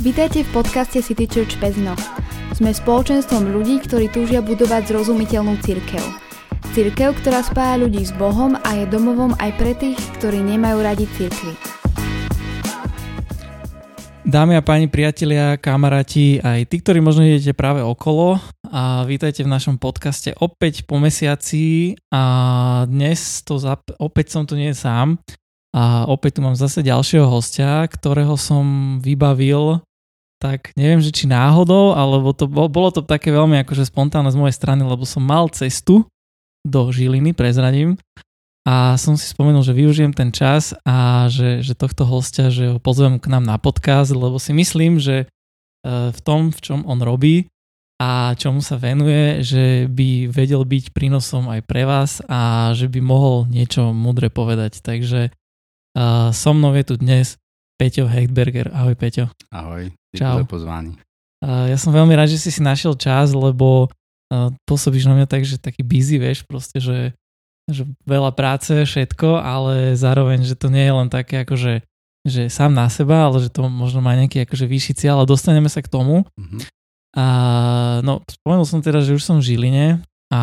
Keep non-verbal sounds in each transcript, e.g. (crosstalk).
Vítajte v podcaste City Church Pezno. Sme spoločenstvom ľudí, ktorí túžia budovať zrozumiteľnú církev. Církev, ktorá spája ľudí s Bohom a je domovom aj pre tých, ktorí nemajú radi církvy. Dámy a páni, priatelia, kamaráti, aj tí, ktorí možno idete práve okolo a vítajte v našom podcaste opäť po mesiaci a dnes to zap- opäť som tu nie sám. A opäť tu mám zase ďalšieho hostia, ktorého som vybavil tak neviem, že či náhodou, alebo to bolo to také veľmi akože spontánne z mojej strany, lebo som mal cestu do Žiliny, prezradím, a som si spomenul, že využijem ten čas a že, že tohto hostia, že ho pozvem k nám na podcast, lebo si myslím, že e, v tom, v čom on robí a čomu sa venuje, že by vedel byť prínosom aj pre vás a že by mohol niečo mudre povedať. Takže Uh, so mnou je tu dnes Peťo Hechtberger. Ahoj Peťo. Ahoj, ďakujem za pozvání. Ja som veľmi rád, že si si našiel čas, lebo pôsobíš na mňa tak, že taký busy, vieš, proste, že, že veľa práce, všetko, ale zároveň, že to nie je len také ako, že, že sám na seba, ale že to možno má nejaký akože vyšší cieľ, ale dostaneme sa k tomu. Uh-huh. A no, spomenul som teda, že už som v Žiline a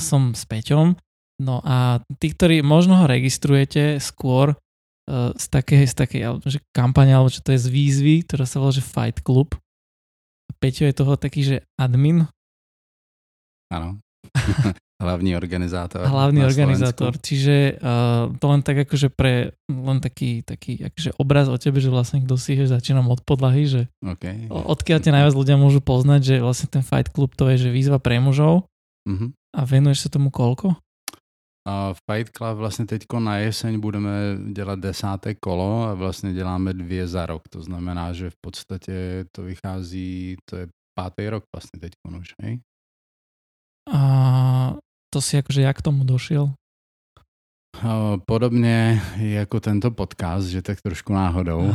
som s Peťom. No a tí, ktorí možno ho registrujete skôr z takej, z takej že kampane, alebo čo to je z výzvy, ktorá sa volá, že Fight Club. Peťo je toho taký, že admin. Áno. (laughs) Hlavný organizátor. Hlavný organizátor, čiže uh, to len tak akože pre len taký, taký akože obraz o tebe, že vlastne kto si, že začínam od podlahy, že okay. odkiaľ ťa najviac ľudia môžu poznať, že vlastne ten Fight Club to je, že výzva pre mužov uh-huh. a venuješ sa tomu koľko? A Fight Club vlastně teď na jeseň budeme dělat desáté kolo a vlastně děláme dvě za rok. To znamená, že v podstatě to vychází, to je pátý rok vlastně teď už, hej? A to si jakože jak tomu došel? Podobně jako tento podcast, že tak trošku náhodou.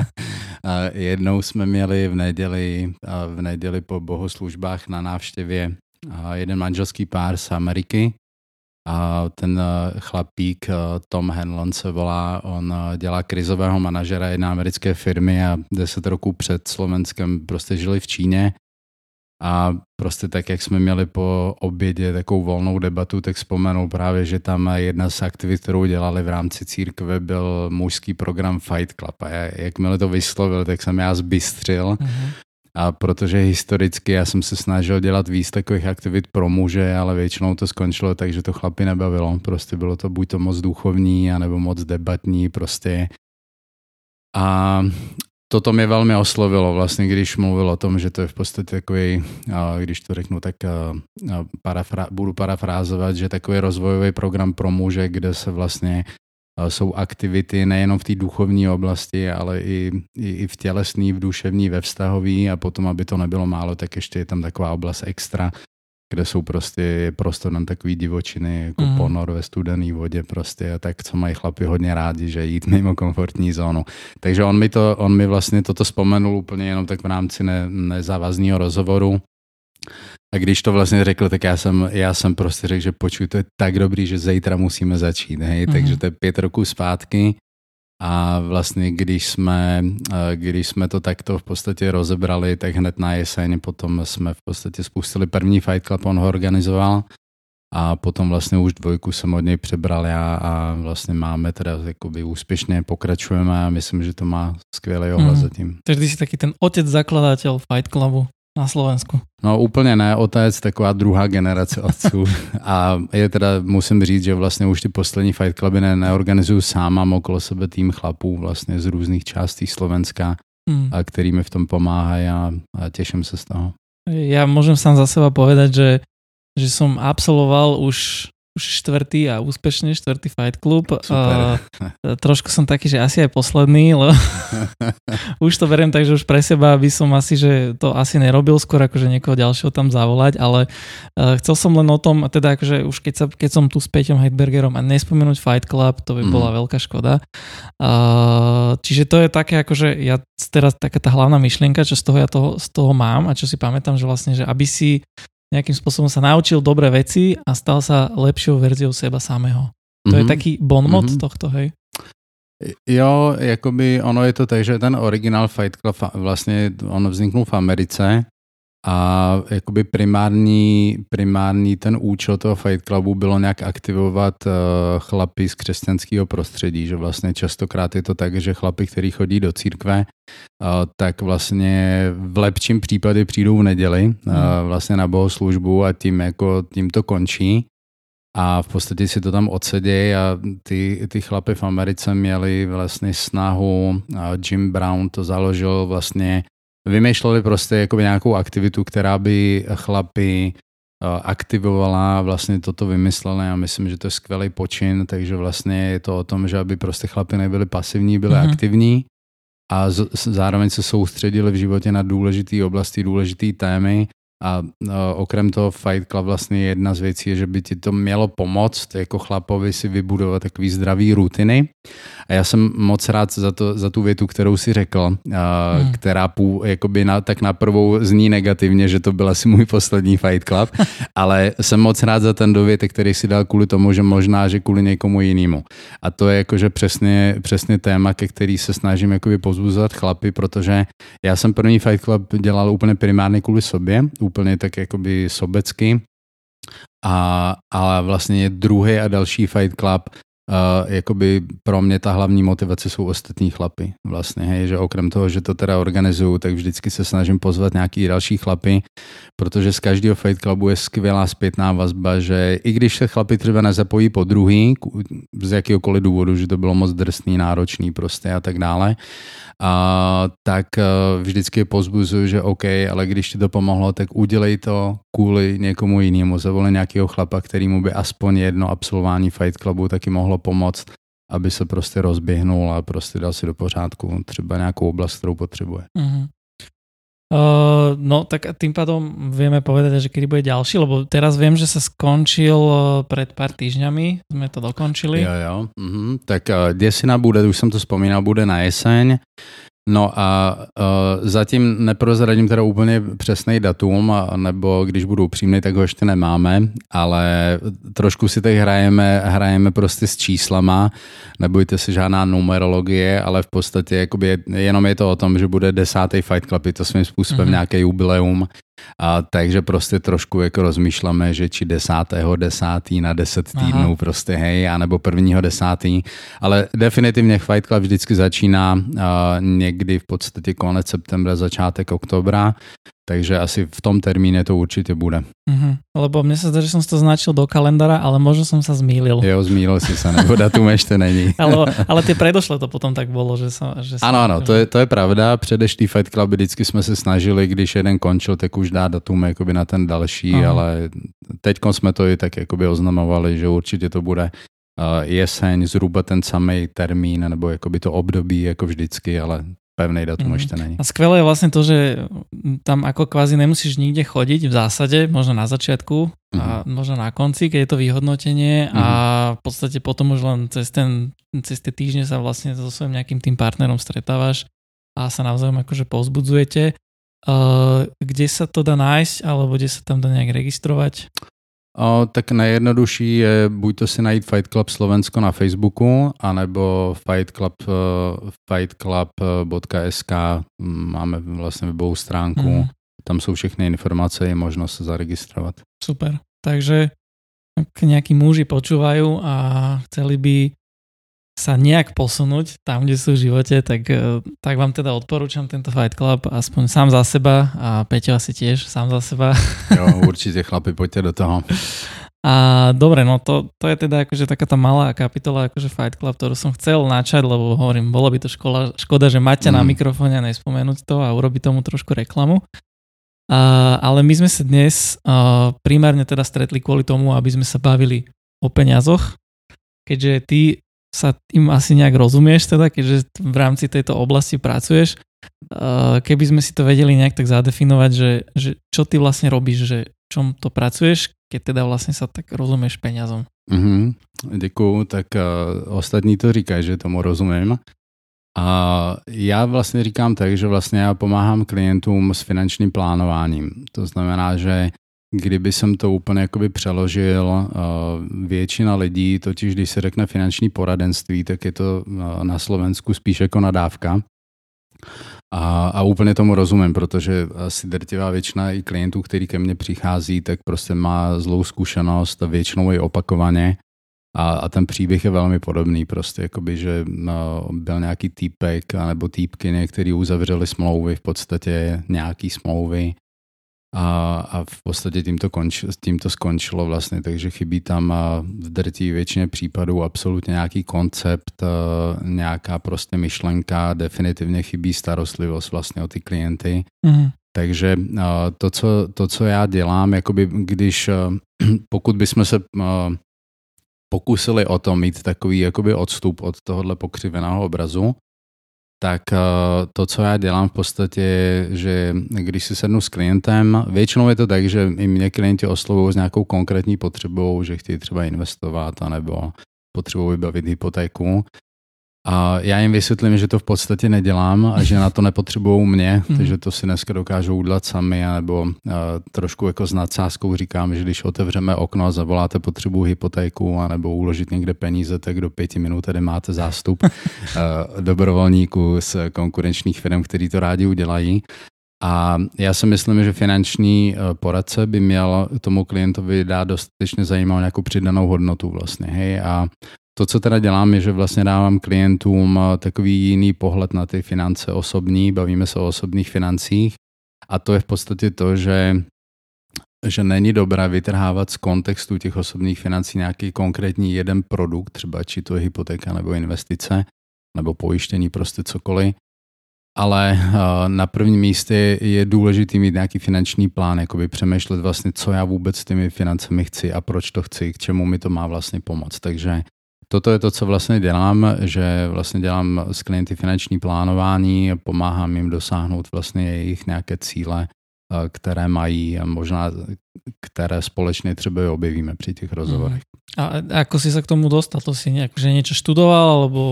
(laughs) Jednou jsme měli v neděli, v neděli po bohoslužbách na návštěvě jeden manželský pár z Ameriky a ten eh, chlapík eh, Tom Henlon se volá, on eh, dělá krizového manažera jedné americké firmy a deset roků před Slovenskem prostě žili v Číně a prostě tak, jak jsme měli po obědě takovou volnou debatu, tak vzpomenul právě, že tam jedna z aktivit, kterou dělali v rámci církve, byl mužský program Fight Club. A jakmile to vyslovil, tak jsem já zbystřil mm-hmm. A protože historicky já jsem se snažil dělat víc takových aktivit pro muže, ale většinou to skončilo tak, že to chlapy nebavilo. Prostě bylo to buď to moc duchovní, anebo moc debatní prostě. A toto mě velmi oslovilo, vlastně, když mluvil o tom, že to je v podstatě takový, když to řeknu, tak parafra, budu parafrázovat, že takový rozvojový program pro muže, kde se vlastně jsou aktivity nejenom v té duchovní oblasti, ale i, i, i v tělesný, v duševní, ve vztahový a potom, aby to nebylo málo, tak ještě je tam taková oblast extra, kde jsou prostě prostor na takový divočiny, jako mm. ponor ve studené vodě prostě a tak, co mají chlapi hodně rádi, že jít mimo komfortní zónu. Takže on mi, to, on mi vlastně toto vzpomenul úplně jenom tak v rámci ne, nezávazného rozhovoru a když to vlastně řekl, tak já jsem, já jsem prostě řekl, že počuj, to je tak dobrý, že zítra musíme začít. Hej? Mm-hmm. Takže to je pět roků zpátky a vlastně když jsme, když jsme to takto v podstatě rozebrali, tak hned na jeseň potom jsme v podstatě spustili první Fight Club, on ho organizoval a potom vlastně už dvojku jsem od něj přebral já a vlastně máme teda jakoby úspěšně pokračujeme a myslím, že to má skvělý ohlas mm. zatím. Takže ty jsi taky ten otec zakladatel Fight Clubu na Slovensku? No úplně ne, otec, taková druhá generace otců. (laughs) A je teda, musím říct, že vlastně už ty poslední Fight Cluby ne, neorganizuju sám, mám okolo sebe tým chlapů vlastně z různých částí Slovenska, hmm. a který mi v tom pomáhají a, a těším se z toho. Ja môžem sám za seba povedať, že, že som absolvoval už už štvrtý a úspešne štvrtý Fight Club. Super. Uh, trošku som taký, že asi aj posledný, lebo (laughs) už to beriem tak, že už pre seba by som asi, že to asi nerobil skôr akože niekoho ďalšieho tam zavolať, ale uh, chcel som len o tom, teda akože už keď, sa, keď som tu s Peťom Heidbergerom a nespomenúť Fight Club, to by mm. bola veľká škoda. Uh, čiže to je také akože ja teraz taká tá hlavná myšlienka, čo z toho ja toho, z toho mám a čo si pamätám, že vlastne, že aby si nejakým spôsobom sa naučil dobré veci a stal sa lepšou verziou seba samého. To mm-hmm. je mhm. taký bonmot mm-hmm. tohto, hej? Jo, jakoby ono je to tak, že ten originál Fight Club vlastně on vzniknul v Americe a jakoby primární, primární ten účel toho Fight Clubu bylo nějak aktivovat uh, chlapy z křesťanského prostředí, že vlastně častokrát je to tak, že chlapy, kteří chodí do církve, uh, tak vlastně v lepším případě přijdou v neděli uh, vlastně na bohoslužbu a tím jako tím to končí. A v podstatě si to tam odsedějí a ty, ty chlapy v Americe měli vlastně snahu, Jim Brown to založil vlastně vymýšleli prostě jakoby nějakou aktivitu, která by chlapy eh, aktivovala, vlastně toto vymysleli a myslím, že to je skvělý počin, takže vlastně je to o tom, že aby prostě chlapy nebyli pasivní, byli mm-hmm. aktivní a z, zároveň se soustředili v životě na důležité oblasti, důležité témy a okrem toho Fight Club vlastně jedna z věcí je, že by ti to mělo pomoct jako chlapovi si vybudovat takový zdravý rutiny. A já jsem moc rád za, to, za tu větu, kterou si řekl, hmm. která pů, jakoby na, tak na prvou zní negativně, že to byl asi můj poslední Fight Club, (laughs) ale jsem moc rád za ten dovětek, který si dal kvůli tomu, že možná, že kvůli někomu jinému. A to je jakože přesně, přesně téma, ke který se snažím jakoby pozbuzovat chlapy, protože já jsem první Fight Club dělal úplně primárně kvůli sobě, úplně tak jakoby sobecky. A, a vlastně druhý a další Fight Club Uh, jakoby pro mě ta hlavní motivace jsou ostatní chlapy vlastně, hej, že okrem toho, že to teda organizuju, tak vždycky se snažím pozvat nějaký další chlapy, protože z každého Fight Clubu je skvělá zpětná vazba, že i když se chlapi třeba nezapojí po druhý, z jakéhokoliv důvodu, že to bylo moc drsný, náročný prostě a tak dále, a tak eh, vždycky pozbuzuju, že OK, ale když ti to pomohlo, tak udělej to kvůli někomu jinému. Zavolej nějakého chlapa, kterýmu by aspoň jedno absolvování Fight Clubu taky mohlo pomoct, aby se prostě rozběhnul a prostě dal si do pořádku třeba nějakou oblast, kterou potřebuje. Mm-hmm. Uh, no tak tým pádom vieme povedať, že kedy bude ďalší, lebo teraz viem, že sa skončil uh, pred pár týždňami, sme to dokončili. Jo, jo. Uh-huh. Tak uh, Desina bude, už jsem to vzpomínal, bude na jeseň. No a uh, zatím neprozradím teda úplně přesný datum, a, nebo když budu upřímný, tak ho ještě nemáme, ale trošku si teď hrajeme, hrajeme prostě s číslama, nebojte se žádná numerologie, ale v podstatě jakoby jenom je to o tom, že bude desátý Fight Club, je to svým způsobem mm-hmm. nějaký jubileum, a takže prostě trošku jako rozmýšláme, že či desátého desátý na deset týdnů Aha. prostě hej, anebo prvního desátý, ale definitivně Fight Club vždycky začíná uh, někdy v podstatě konec septembra, začátek oktobra takže asi v tom termíne to určite bude. Uh-huh. Lebo mne sa zdá, že som to značil do kalendára, ale možno som sa zmýlil. Jo, zmýlil si sa, nebo datum ešte není. (laughs) ale, ale tie predošle to potom tak bolo, že sa... Že sa ano, ano, to je, to je pravda. Předešlý Fight Club vždycky jsme se snažili, když jeden končil, tak už dát datum jakoby na ten další, uh-huh. ale teď jsme to i tak jakoby oznamovali, že určitě to bude uh, jeseň, zhruba ten samý termín, nebo jakoby to období jako vždycky, ale pevnej datum mm. ešte není. A skvelé je vlastne to, že tam ako kvázi nemusíš nikde chodiť v zásade, možno na začiatku mm. a mhm. možno na konci, keď je to vyhodnotenie mm. a mhm. v podstate potom už len cez, ten, cez tie týždne sa vlastne so svojím nejakým tým partnerom stretávaš a sa navzájom akože povzbudzujete. Uh, kde sa to dá nájsť alebo kde sa tam dá nejak registrovať? O, tak nejjednodušší je buď to si najít Fight Club Slovensko na Facebooku, anebo Fight Club, uh, fightclub.sk máme vlastně webovou stránku, mm. tam jsou všechny informace, je možnost se zaregistrovat. Super, takže ak nejakí muži počúvajú a chceli by sa nejak posunúť tam, kde sú v živote, tak, e, tak vám teda odporúčam tento Fight Club aspoň sám za seba a Peťo asi tiež sám za seba. (laughs) Jo, určite chlapi, poďte do toho. A dobre, no to, to je teda akože taká tá malá kapitola akože Fight Club, ktorú som chcel načať, lebo hovorím, bolo by to škola, škoda, že máte mm. na mikrofóne a nespomenúť to a urobiť tomu trošku reklamu. A, ale my sme sa dnes a, primárne teda stretli kvôli tomu, aby sme sa bavili o peniazoch, keďže ty sa tým asi nejak rozumieš, teda, keďže v rámci tejto oblasti pracuješ. Keby sme si to vedeli nejak tak zadefinovať, že, že čo ty vlastne robíš, že čom to pracuješ, keď teda vlastne sa tak rozumieš peniazom. Mm-hmm, děkuju, tak uh, ostatní to říkají, že tomu rozumím. A já vlastně říkám tak, že vlastně já pomáhám klientům s finančním plánováním. To znamená, že kdyby jsem to úplně jakoby přeložil, většina lidí, totiž když se řekne finanční poradenství, tak je to na Slovensku spíš jako nadávka. A, a úplně tomu rozumím, protože asi drtivá většina i klientů, který ke mně přichází, tak prostě má zlou zkušenost a většinou je opakovaně. A, a ten příběh je velmi podobný, prostě jakoby, že no, byl nějaký týpek nebo týpky, který uzavřeli smlouvy, v podstatě nějaký smlouvy a, a v podstatě tím to, konč, tím to skončilo vlastně, takže chybí tam v drtí většině případů absolutně nějaký koncept, nějaká prostě myšlenka, definitivně chybí starostlivost vlastně o ty klienty. Mm. Takže to co, to, co já dělám, jakoby když, (clears throat) pokud bychom se pokusili o to mít takový jakoby odstup od tohohle pokřiveného obrazu, tak eh, to, co já dělám v podstatě, je, že když si sednu s klientem, většinou je to tak, že i mě klienti oslovují s nějakou konkrétní potřebou, že chtějí třeba investovat anebo potřebují vybavit hypotéku a já jim vysvětlím, že to v podstatě nedělám a že na to nepotřebují mě, mm. takže to si dneska dokážou udělat sami, nebo uh, trošku jako s nadsázkou říkám, že když otevřeme okno a zavoláte potřebu hypotéku nebo uložit někde peníze, tak do pěti minut tady máte zástup uh, (laughs) dobrovolníků z konkurenčních firm, který to rádi udělají. A já si myslím, že finanční poradce by měl tomu klientovi dát dostatečně zajímavou nějakou přidanou hodnotu vlastně. Hej? A to, co teda dělám, je, že vlastně dávám klientům eh, takový jiný pohled na ty finance osobní, bavíme se o osobních financích a to je v podstatě to, že že není dobré vytrhávat z kontextu těch osobních financí nějaký konkrétní jeden produkt, třeba či to je hypotéka nebo investice, nebo pojištění, prostě cokoliv. Ale eh, na prvním místě je důležité mít nějaký finanční plán, jakoby přemýšlet vlastně, co já vůbec s těmi financemi chci a proč to chci, k čemu mi to má vlastně pomoct. Takže toto je to, co vlastně dělám, že vlastně dělám s klienty finanční plánování, pomáhám jim dosáhnout vlastně jejich nějaké cíle, eh, které mají a možná které společně třeba objevíme při těch rozhovorech. A ako si se k tomu dostal? To si nějak, že něco študoval, alebo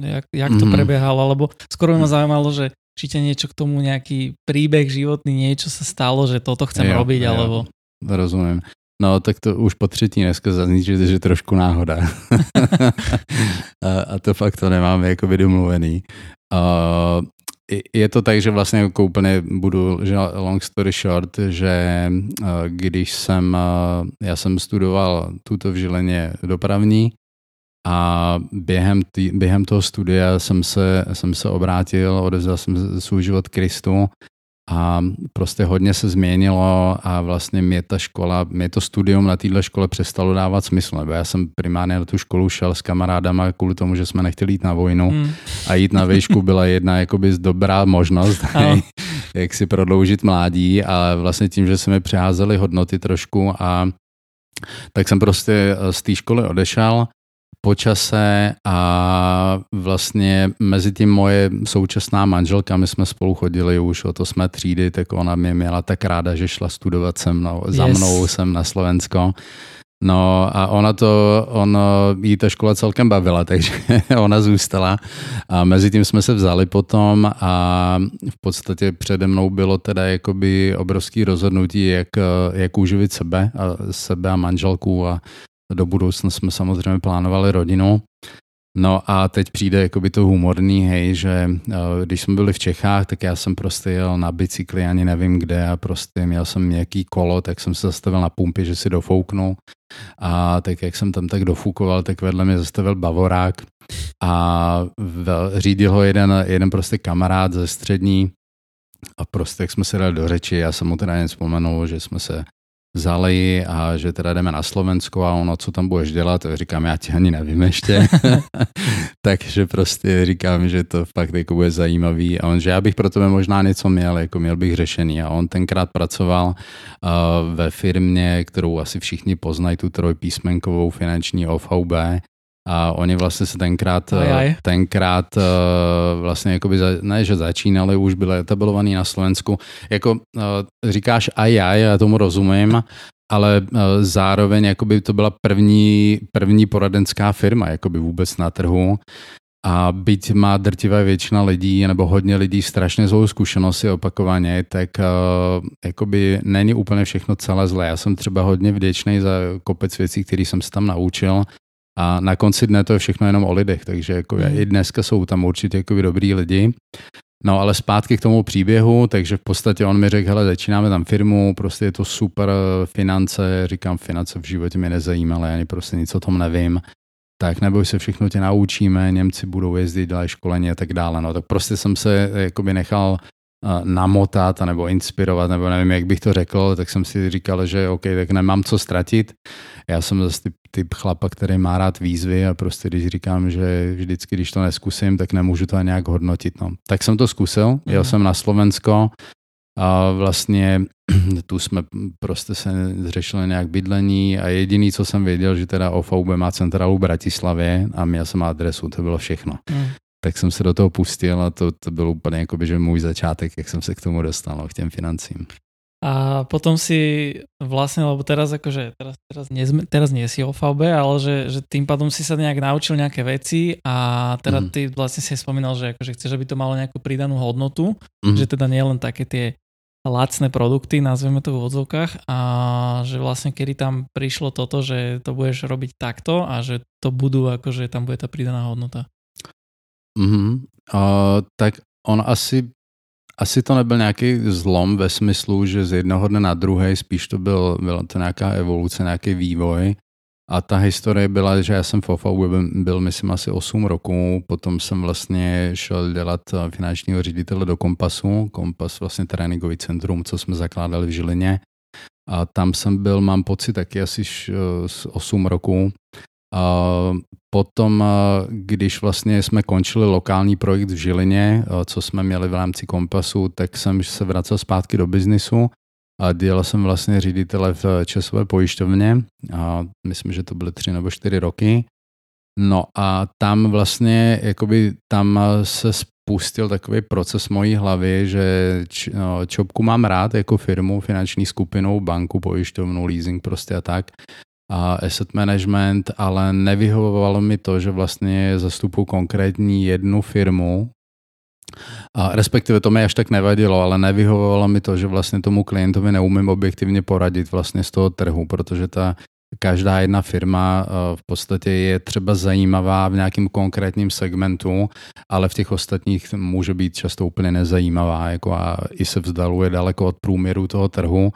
jak, jak to mm-hmm. prebiehalo? Alebo skoro by ma zaujímalo, že či ťa niečo k tomu nejaký príbeh životný, niečo sa stalo, že toto chcem jo, robiť, jo, alebo... Rozumím. No, tak to už po třetí dneska zazní, že trošku náhoda. (laughs) a, a to fakt to nemáme jako domluvený. Uh, je to tak, že vlastně jako úplně budu, že long story short, že když jsem, já jsem studoval tuto v Žileně dopravní a během, tý, během toho studia jsem se, jsem se obrátil, odevzal jsem svůj život Kristu a prostě hodně se změnilo a vlastně mě ta škola, mě to studium na téhle škole přestalo dávat smysl, nebo já jsem primárně na tu školu šel s kamarádama kvůli tomu, že jsme nechtěli jít na vojnu. Hmm. a jít na výšku byla jedna jakoby dobrá možnost, (laughs) (laughs) jak si prodloužit mládí. A vlastně tím, že se mi přeházely hodnoty trošku a tak jsem prostě z té školy odešel počase a vlastně mezi tím moje současná manželka, my jsme spolu chodili už o to jsme třídy, tak ona mě měla tak ráda, že šla studovat se mnou, za yes. mnou jsem na Slovensko. No a ona to, ono, jí ta škola celkem bavila, (laughs) takže ona zůstala a mezi tím jsme se vzali potom a v podstatě přede mnou bylo teda jakoby obrovský rozhodnutí, jak, jak uživit sebe a sebe a manželku a do budoucna jsme samozřejmě plánovali rodinu. No a teď přijde jakoby to humorný, hej, že uh, když jsme byli v Čechách, tak já jsem prostě jel na bicykli, ani nevím kde a prostě měl jsem nějaký kolo, tak jsem se zastavil na pumpě, že si dofouknu a tak jak jsem tam tak dofukoval, tak vedle mě zastavil bavorák a řídil ho jeden, jeden prostě kamarád ze střední a prostě jak jsme se dali do řeči, já jsem mu teda jen vzpomenul, že jsme se vzali a že teda jdeme na Slovensko a ono, co tam budeš dělat, říkám, já ti ani nevím ještě. (laughs) Takže prostě říkám, že to fakt jako bude zajímavý a on, že já bych pro tebe možná něco měl, jako měl bych řešený a on tenkrát pracoval uh, ve firmě, kterou asi všichni poznají, tu trojpísmenkovou finanční OVB, a oni vlastně se tenkrát, aj, aj. tenkrát uh, vlastně jakoby, za, ne, že začínali, už byli etablovaní na Slovensku. Jako uh, říkáš aj, aj, já tomu rozumím, ale zároveň jakoby to byla první, první poradenská firma jakoby vůbec na trhu A byť má drtivá většina lidí, nebo hodně lidí strašně zlou zkušenosti opakovaně, tak uh, jakoby není úplně všechno celé zlé. Já jsem třeba hodně vděčný za kopec věcí, které jsem se tam naučil. A na konci dne to je všechno jenom o lidech, takže jako mm. i dneska jsou tam určitě jako dobrý lidi. No ale zpátky k tomu příběhu, takže v podstatě on mi řekl, hele, začínáme tam firmu, prostě je to super finance, říkám, finance v životě mě nezajímaly, ani prostě nic o tom nevím tak neboj se, všechno tě naučíme, Němci budou jezdit, dělají školení a tak dále. No, tak prostě jsem se jakoby nechal namotat nebo inspirovat, nebo nevím, jak bych to řekl, tak jsem si říkal, že OK, tak nemám co ztratit. Já jsem zase typ, typ chlapa, který má rád výzvy a prostě když říkám, že vždycky, když to neskusím, tak nemůžu to nějak hodnotit. No. Tak jsem to zkusil, jel mm. jsem na Slovensko, a vlastně (clears throat) tu jsme prostě se řešili nějak bydlení a jediný, co jsem věděl, že teda OVB má centrálu v Bratislavě a měl jsem adresu, to bylo všechno. Mm. Tak jsem se do toho pustil a to, to byl úplně jako že můj začátek, jak jsem se k tomu dostal, no, k těm financím. A potom si vlastne, lebo teraz akože, teraz, teraz, nie, teraz nie si OVB, ale že, že tým pádom si sa nejak naučil nejaké veci a teda mm. ty vlastne si spomínal, že akože chceš, aby to malo nejakú pridanú hodnotu, mm. že teda nie len také tie lacné produkty, nazveme to v odzvukách a že vlastne kedy tam prišlo toto, že to budeš robiť takto a že to budú akože tam bude ta pridaná hodnota. Mm-hmm. Uh, tak on asi asi to nebyl nějaký zlom ve smyslu, že z jednoho dne na druhý spíš to byl, byla to nějaká evoluce, nějaký vývoj. A ta historie byla, že já jsem v OFAU byl, byl, myslím, asi 8 roků, potom jsem vlastně šel dělat eh, finančního ředitele do Kompasu, Kompas vlastně tréninkový centrum, co jsme zakládali v Žilině. A tam jsem byl, mám pocit, taky asi 8 roků. Potom, když vlastně jsme končili lokální projekt v Žilině, co jsme měli v rámci Kompasu, tak jsem se vracel zpátky do biznisu a dělal jsem vlastně ředitele v Českové pojišťovně a myslím, že to byly tři nebo čtyři roky. No a tam vlastně, jakoby tam se spustil takový proces mojí hlavy, že no, Čopku mám rád jako firmu, finanční skupinu, banku, pojišťovnu, leasing prostě a tak asset management, ale nevyhovovalo mi to, že vlastně zastupuji konkrétní jednu firmu, a respektive to mi až tak nevadilo, ale nevyhovovalo mi to, že vlastně tomu klientovi neumím objektivně poradit vlastně z toho trhu, protože ta každá jedna firma eh, v podstatě je třeba zajímavá v nějakém konkrétním segmentu, ale v těch ostatních může být často úplně nezajímavá jako a i se vzdaluje daleko od průměru toho trhu.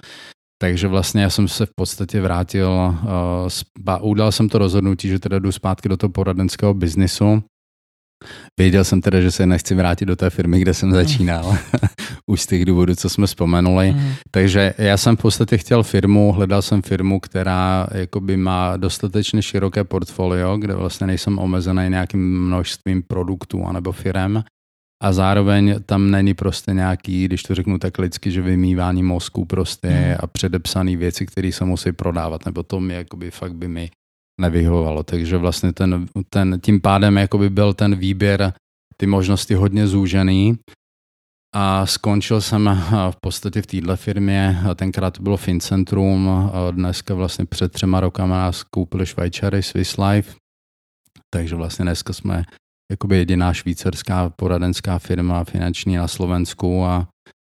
Takže vlastně já jsem se v podstatě vrátil, uh, udal jsem to rozhodnutí, že teda jdu zpátky do toho poradenského biznisu Věděl jsem teda, že se nechci vrátit do té firmy, kde jsem začínal, (laughs) už z těch důvodů, co jsme vzpomenuli. Mm. Takže já jsem v podstatě chtěl firmu, hledal jsem firmu, která jakoby má dostatečně široké portfolio, kde vlastně nejsem omezený nějakým množstvím produktů anebo firem. A zároveň tam není prostě nějaký, když to řeknu tak lidsky, že vymývání mozku prostě mm. a předepsané věci, které se musí prodávat, nebo to mi jakoby fakt by mi nevyhovovalo. Takže vlastně ten, ten, tím pádem jakoby byl ten výběr, ty možnosti hodně zúžený. A skončil jsem v podstatě v této firmě, tenkrát to bylo Fincentrum, dneska vlastně před třema rokama nás koupili Švajčary Swiss Life, takže vlastně dneska jsme jakoby jediná švýcarská poradenská firma finanční na Slovensku a,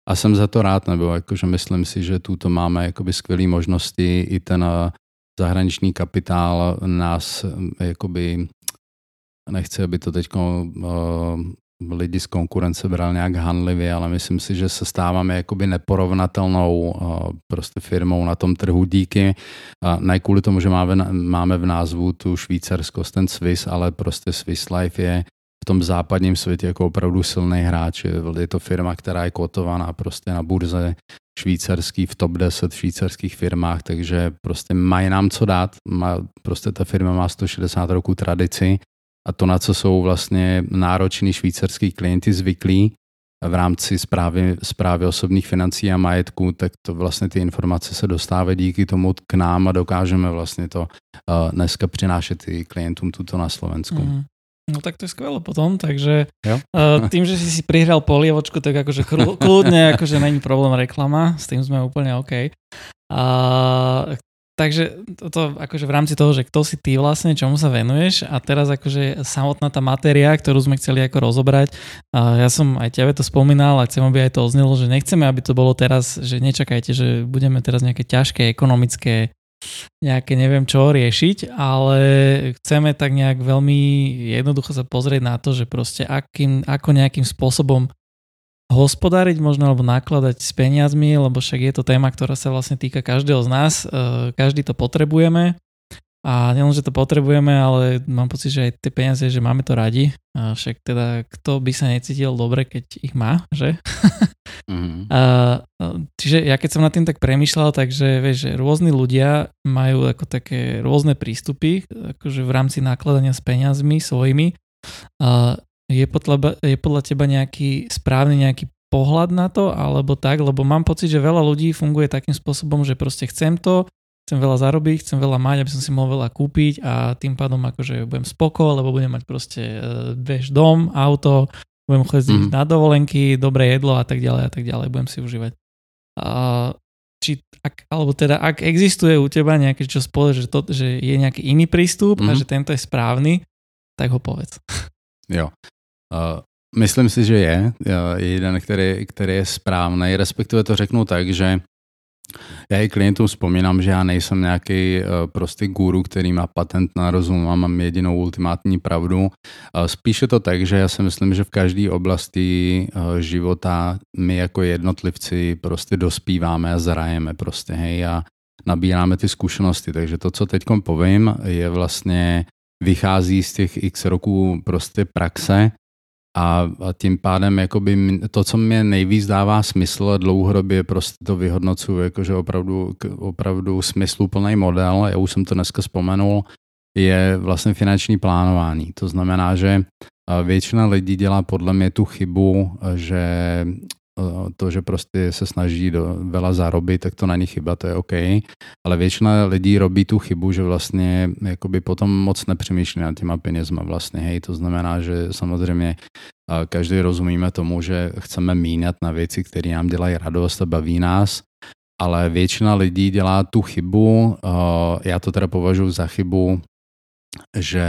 a jsem za to rád, nebo jakože myslím si, že tuto máme jakoby skvělé možnosti. I ten zahraniční kapitál nás eh, jakoby nechci, aby to teď uh, lidi z konkurence bral nějak hanlivě, ale myslím si, že se stáváme jakoby neporovnatelnou uh, prostě firmou na tom trhu díky, ne kvůli tomu, že máme, máme v názvu tu švýcarskost, ten Swiss, ale prostě Swiss Life je v tom západním světě jako opravdu silný hráč. Je to firma, která je kotovaná prostě na burze švýcarský v top 10 švýcarských firmách, takže prostě mají nám co dát. Má, prostě ta firma má 160 roků tradici a to, na co jsou vlastně nároční švýcarský klienti zvyklí v rámci zprávy, zprávy osobních financí a majetku, tak to vlastně ty informace se dostávají díky tomu k nám a dokážeme vlastně to uh, dneska přinášet i klientům tuto na Slovensku. Mm. No tak to je skvelé potom, takže uh, tým, že si si prihral polievočku, tak akože kľudne, akože není problém reklama, s tým sme úplne OK. A takže toto akože v rámci toho, že kto si ty vlastne, čomu sa venuješ a teraz akože samotná tá matéria, ktorú sme chceli ako rozobrať, a ja som aj tebe to spomínal a chcem, aby aj to oznelo, že nechceme, aby to bolo teraz, že nečakajte, že budeme teraz nejaké ťažké ekonomické nejaké neviem čo riešiť, ale chceme tak nejak veľmi jednoducho sa pozrieť na to, že proste akým, ako nejakým spôsobom hospodáriť možno alebo nakladať s peniazmi, lebo však je to téma, ktorá sa vlastne týka každého z nás, e, každý to potrebujeme a nielen, že to potrebujeme, ale mám pocit, že aj tie peniaze, že máme to radi, a však teda kto by sa necítil dobre, keď ich má, že? Mm-hmm. A, čiže ja keď som nad tým tak premyšľal, takže vieš, že rôzni ľudia majú ako také rôzne prístupy, akože v rámci nakladania s peniazmi svojimi. A, je podľa, je podľa teba nejaký správny nejaký pohľad na to, alebo tak, lebo mám pocit, že veľa ľudí funguje takým spôsobom, že proste chcem to, chcem veľa zarobiť, chcem veľa mať, aby som si mohol veľa kúpiť a tým pádom akože budem spoko, lebo budem mať proste vieš, dom, auto, budem chodiť mm. na dovolenky, dobré jedlo a tak ďalej a tak ďalej, budem si užívať. A, či, ak, alebo teda, ak existuje u teba nejaké, čo spôsob, že, to, že je nejaký iný prístup mm. a mhm. že tento je správny, tak ho povedz. Jo. Uh, myslím si, že je. je jeden, který, který je správný. Respektive to řeknu tak, že já i klientům vzpomínám, že já nejsem nějaký uh, prostý guru, který má patent na rozum a mám jedinou ultimátní pravdu. Spíše to tak, že já si myslím, že v každé oblasti života my jako jednotlivci prostě dospíváme a zrajeme prostě, hej, a nabíráme ty zkušenosti. Takže to, co teď povím, je vlastně vychází z těch x roků prostě praxe a, tím pádem jakoby to, co mě nejvíc dává smysl dlouhodobě prostě to vyhodnocuju, jakože opravdu, opravdu smysluplný model, já už jsem to dneska vzpomenul, je vlastně finanční plánování. To znamená, že většina lidí dělá podle mě tu chybu, že to, že prostě se snaží do, veľa zarobit, tak to není chyba, to je OK. Ale většina lidí robí tu chybu, že vlastně jakoby potom moc nepřemýšlí nad těma penězma vlastně, hej. To znamená, že samozřejmě každý rozumíme tomu, že chceme mínat na věci, které nám dělají radost a baví nás, ale většina lidí dělá tu chybu, já to teda považuji za chybu, že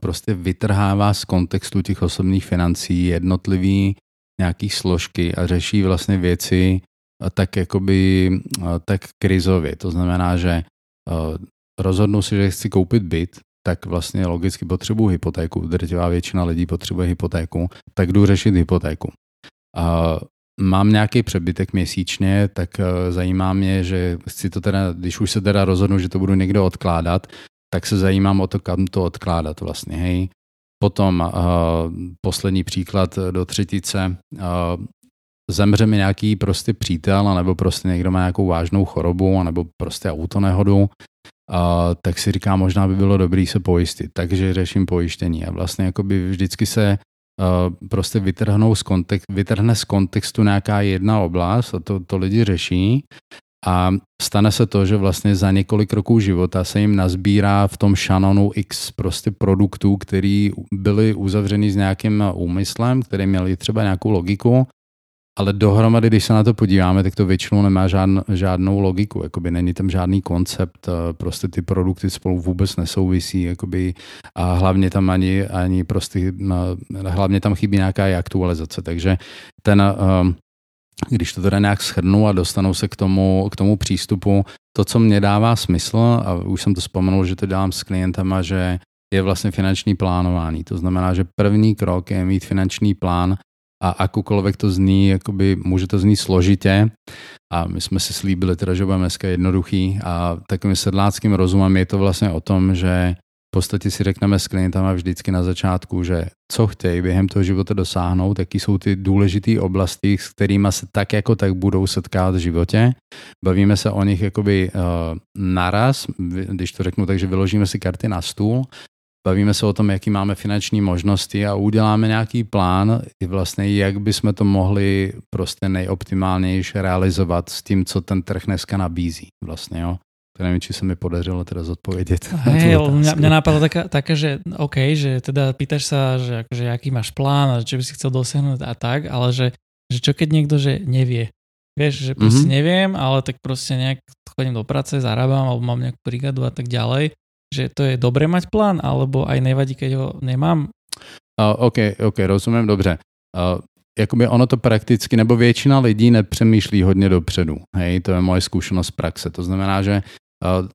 prostě vytrhává z kontextu těch osobních financí jednotlivý nějaký složky a řeší vlastně věci tak jakoby tak krizově. To znamená, že rozhodnu si, že chci koupit byt, tak vlastně logicky potřebuji hypotéku. Drtivá většina lidí potřebuje hypotéku, tak jdu řešit hypotéku. Mám nějaký přebytek měsíčně, tak zajímá mě, že chci to teda, když už se teda rozhodnu, že to budu někdo odkládat, tak se zajímám o to, kam to odkládat vlastně, hej. Potom uh, poslední příklad do třetice. Uh, zemře mi nějaký prostě přítel, nebo prostě někdo má nějakou vážnou chorobu, nebo prostě autonehodu, uh, tak si říká, možná by bylo dobré se pojistit. Takže řeším pojištění. A vlastně jakoby vždycky se uh, prostě vytrhnou z kontext, vytrhne z kontextu nějaká jedna oblast a to, to lidi řeší a stane se to, že vlastně za několik roků života se jim nazbírá v tom šanonu x prostě produktů, které byly uzavřeny s nějakým úmyslem, které měly třeba nějakou logiku, ale dohromady, když se na to podíváme, tak to většinou nemá žádn, žádnou logiku, jakoby není tam žádný koncept, eh, prostě ty produkty spolu vůbec nesouvisí, jakoby, a hlavně tam ani, ani prostě, eh, hlavně tam chybí nějaká aktualizace, takže ten, eh, když to teda nějak shrnu a dostanu se k tomu, k tomu přístupu, to, co mě dává smysl, a už jsem to vzpomenul, že to dělám s klientama, že je vlastně finanční plánování. To znamená, že první krok je mít finanční plán a akokoliv to zní, jakoby může to znít složitě a my jsme si slíbili teda, že budeme dneska jednoduchý a takovým sedláckým rozumem je to vlastně o tom, že podstatě si řekneme s klientama vždycky na začátku, že co chtějí během toho života dosáhnout, jaký jsou ty důležité oblasti, s kterými se tak jako tak budou setkávat v životě. Bavíme se o nich jakoby uh, naraz, když to řeknu tak, že vyložíme si karty na stůl, bavíme se o tom, jaký máme finanční možnosti a uděláme nějaký plán, vlastně jak bychom to mohli prostě nejoptimálnější realizovat s tím, co ten trh dneska nabízí. Vlastně, jo. To neviem, či sa mi podařilo teraz odpovedieť. Hej, mňa, mňa napadlo taká, také, že OK, že teda pýtaš sa, že akože aký máš plán a čo by si chcel dosiahnuť a tak, ale že, že čo keď niekto, že nevie. Vieš, že proste mm-hmm. neviem, ale tak proste nejak chodím do práce, zarábam alebo mám nejakú brigádu a tak ďalej, že to je dobré mať plán, alebo aj nevadí, keď ho nemám? Uh, OK, OK, rozumím dobře. Uh, jakoby ono to prakticky, nebo většina lidí nepřemýšlí hodně dopředu. Hej, to je moje zkušenost z praxe. To znamená, že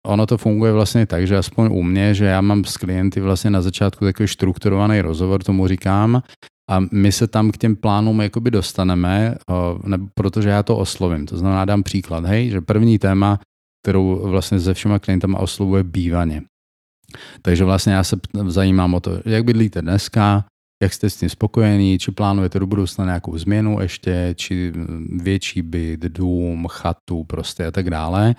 ono to funguje vlastně tak, že aspoň u mě, že já mám s klienty vlastně na začátku takový strukturovaný rozhovor, tomu říkám, a my se tam k těm plánům jakoby dostaneme, ne, protože já to oslovím. To znamená, dám příklad, hej, že první téma, kterou vlastně se všema klientama oslovuje bývaně. Takže vlastně já se zajímám o to, jak bydlíte dneska, jak jste s tím spokojení, či plánujete do budoucna nějakou změnu ještě, či větší byt, dům, chatu prostě a tak dále.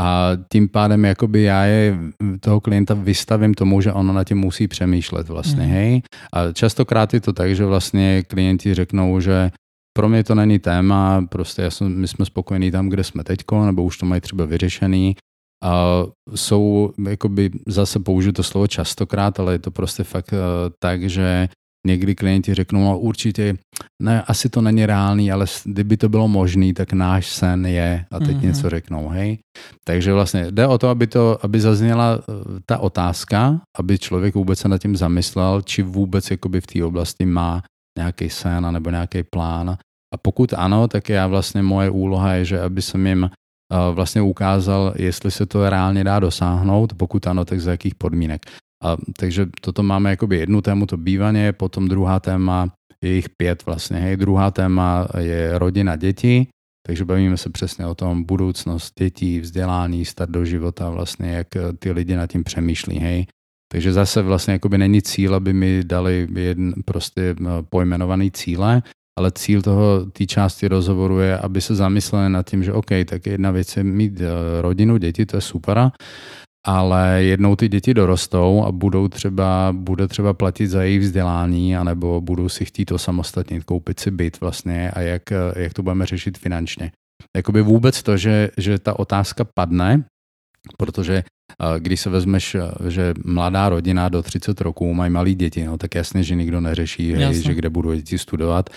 A tím pádem jakoby já je toho klienta vystavím tomu, že ono na tím musí přemýšlet vlastně, mm. hej. A častokrát je to tak, že vlastně klienti řeknou, že pro mě to není téma, prostě já jsem, my jsme spokojení tam, kde jsme teďko, nebo už to mají třeba vyřešený. A jsou, jakoby zase použiju to slovo častokrát, ale je to prostě fakt uh, tak, že někdy klienti řeknou, no určitě, ne, asi to není reálný, ale kdyby to bylo možný, tak náš sen je a teď mm-hmm. něco řeknou, hej. Takže vlastně jde o to, aby, to, aby zazněla eh, ta otázka, aby člověk vůbec se nad tím zamyslel, či vůbec jakoby v té oblasti má nějaký sen nebo nějaký plán. A pokud ano, tak já vlastně moje úloha je, že aby jsem jim eh, vlastně ukázal, jestli se to reálně dá dosáhnout, pokud ano, tak za jakých podmínek. A, takže toto máme jakoby jednu tému, to bývaně, potom druhá téma, je jich pět vlastně, hej, druhá téma je rodina, děti, takže bavíme se přesně o tom budoucnost dětí, vzdělání, start do života, vlastně jak ty lidi nad tím přemýšlí, hej. Takže zase vlastně jakoby není cíl, aby mi dali jedn, prostě pojmenovaný cíle, ale cíl toho, té části rozhovoru je, aby se zamysleli nad tím, že OK, tak jedna věc je mít eh, rodinu, děti, to je super, ale jednou ty děti dorostou a budou třeba, bude třeba platit za jejich vzdělání, anebo budou si chtít to samostatně koupit si byt vlastně a jak, jak to budeme řešit finančně. Jakoby vůbec to, že, že ta otázka padne, protože když se vezmeš, že mladá rodina do 30 roků mají malé děti, no, tak jasně, že nikdo neřeší, hej, že kde budou děti studovat.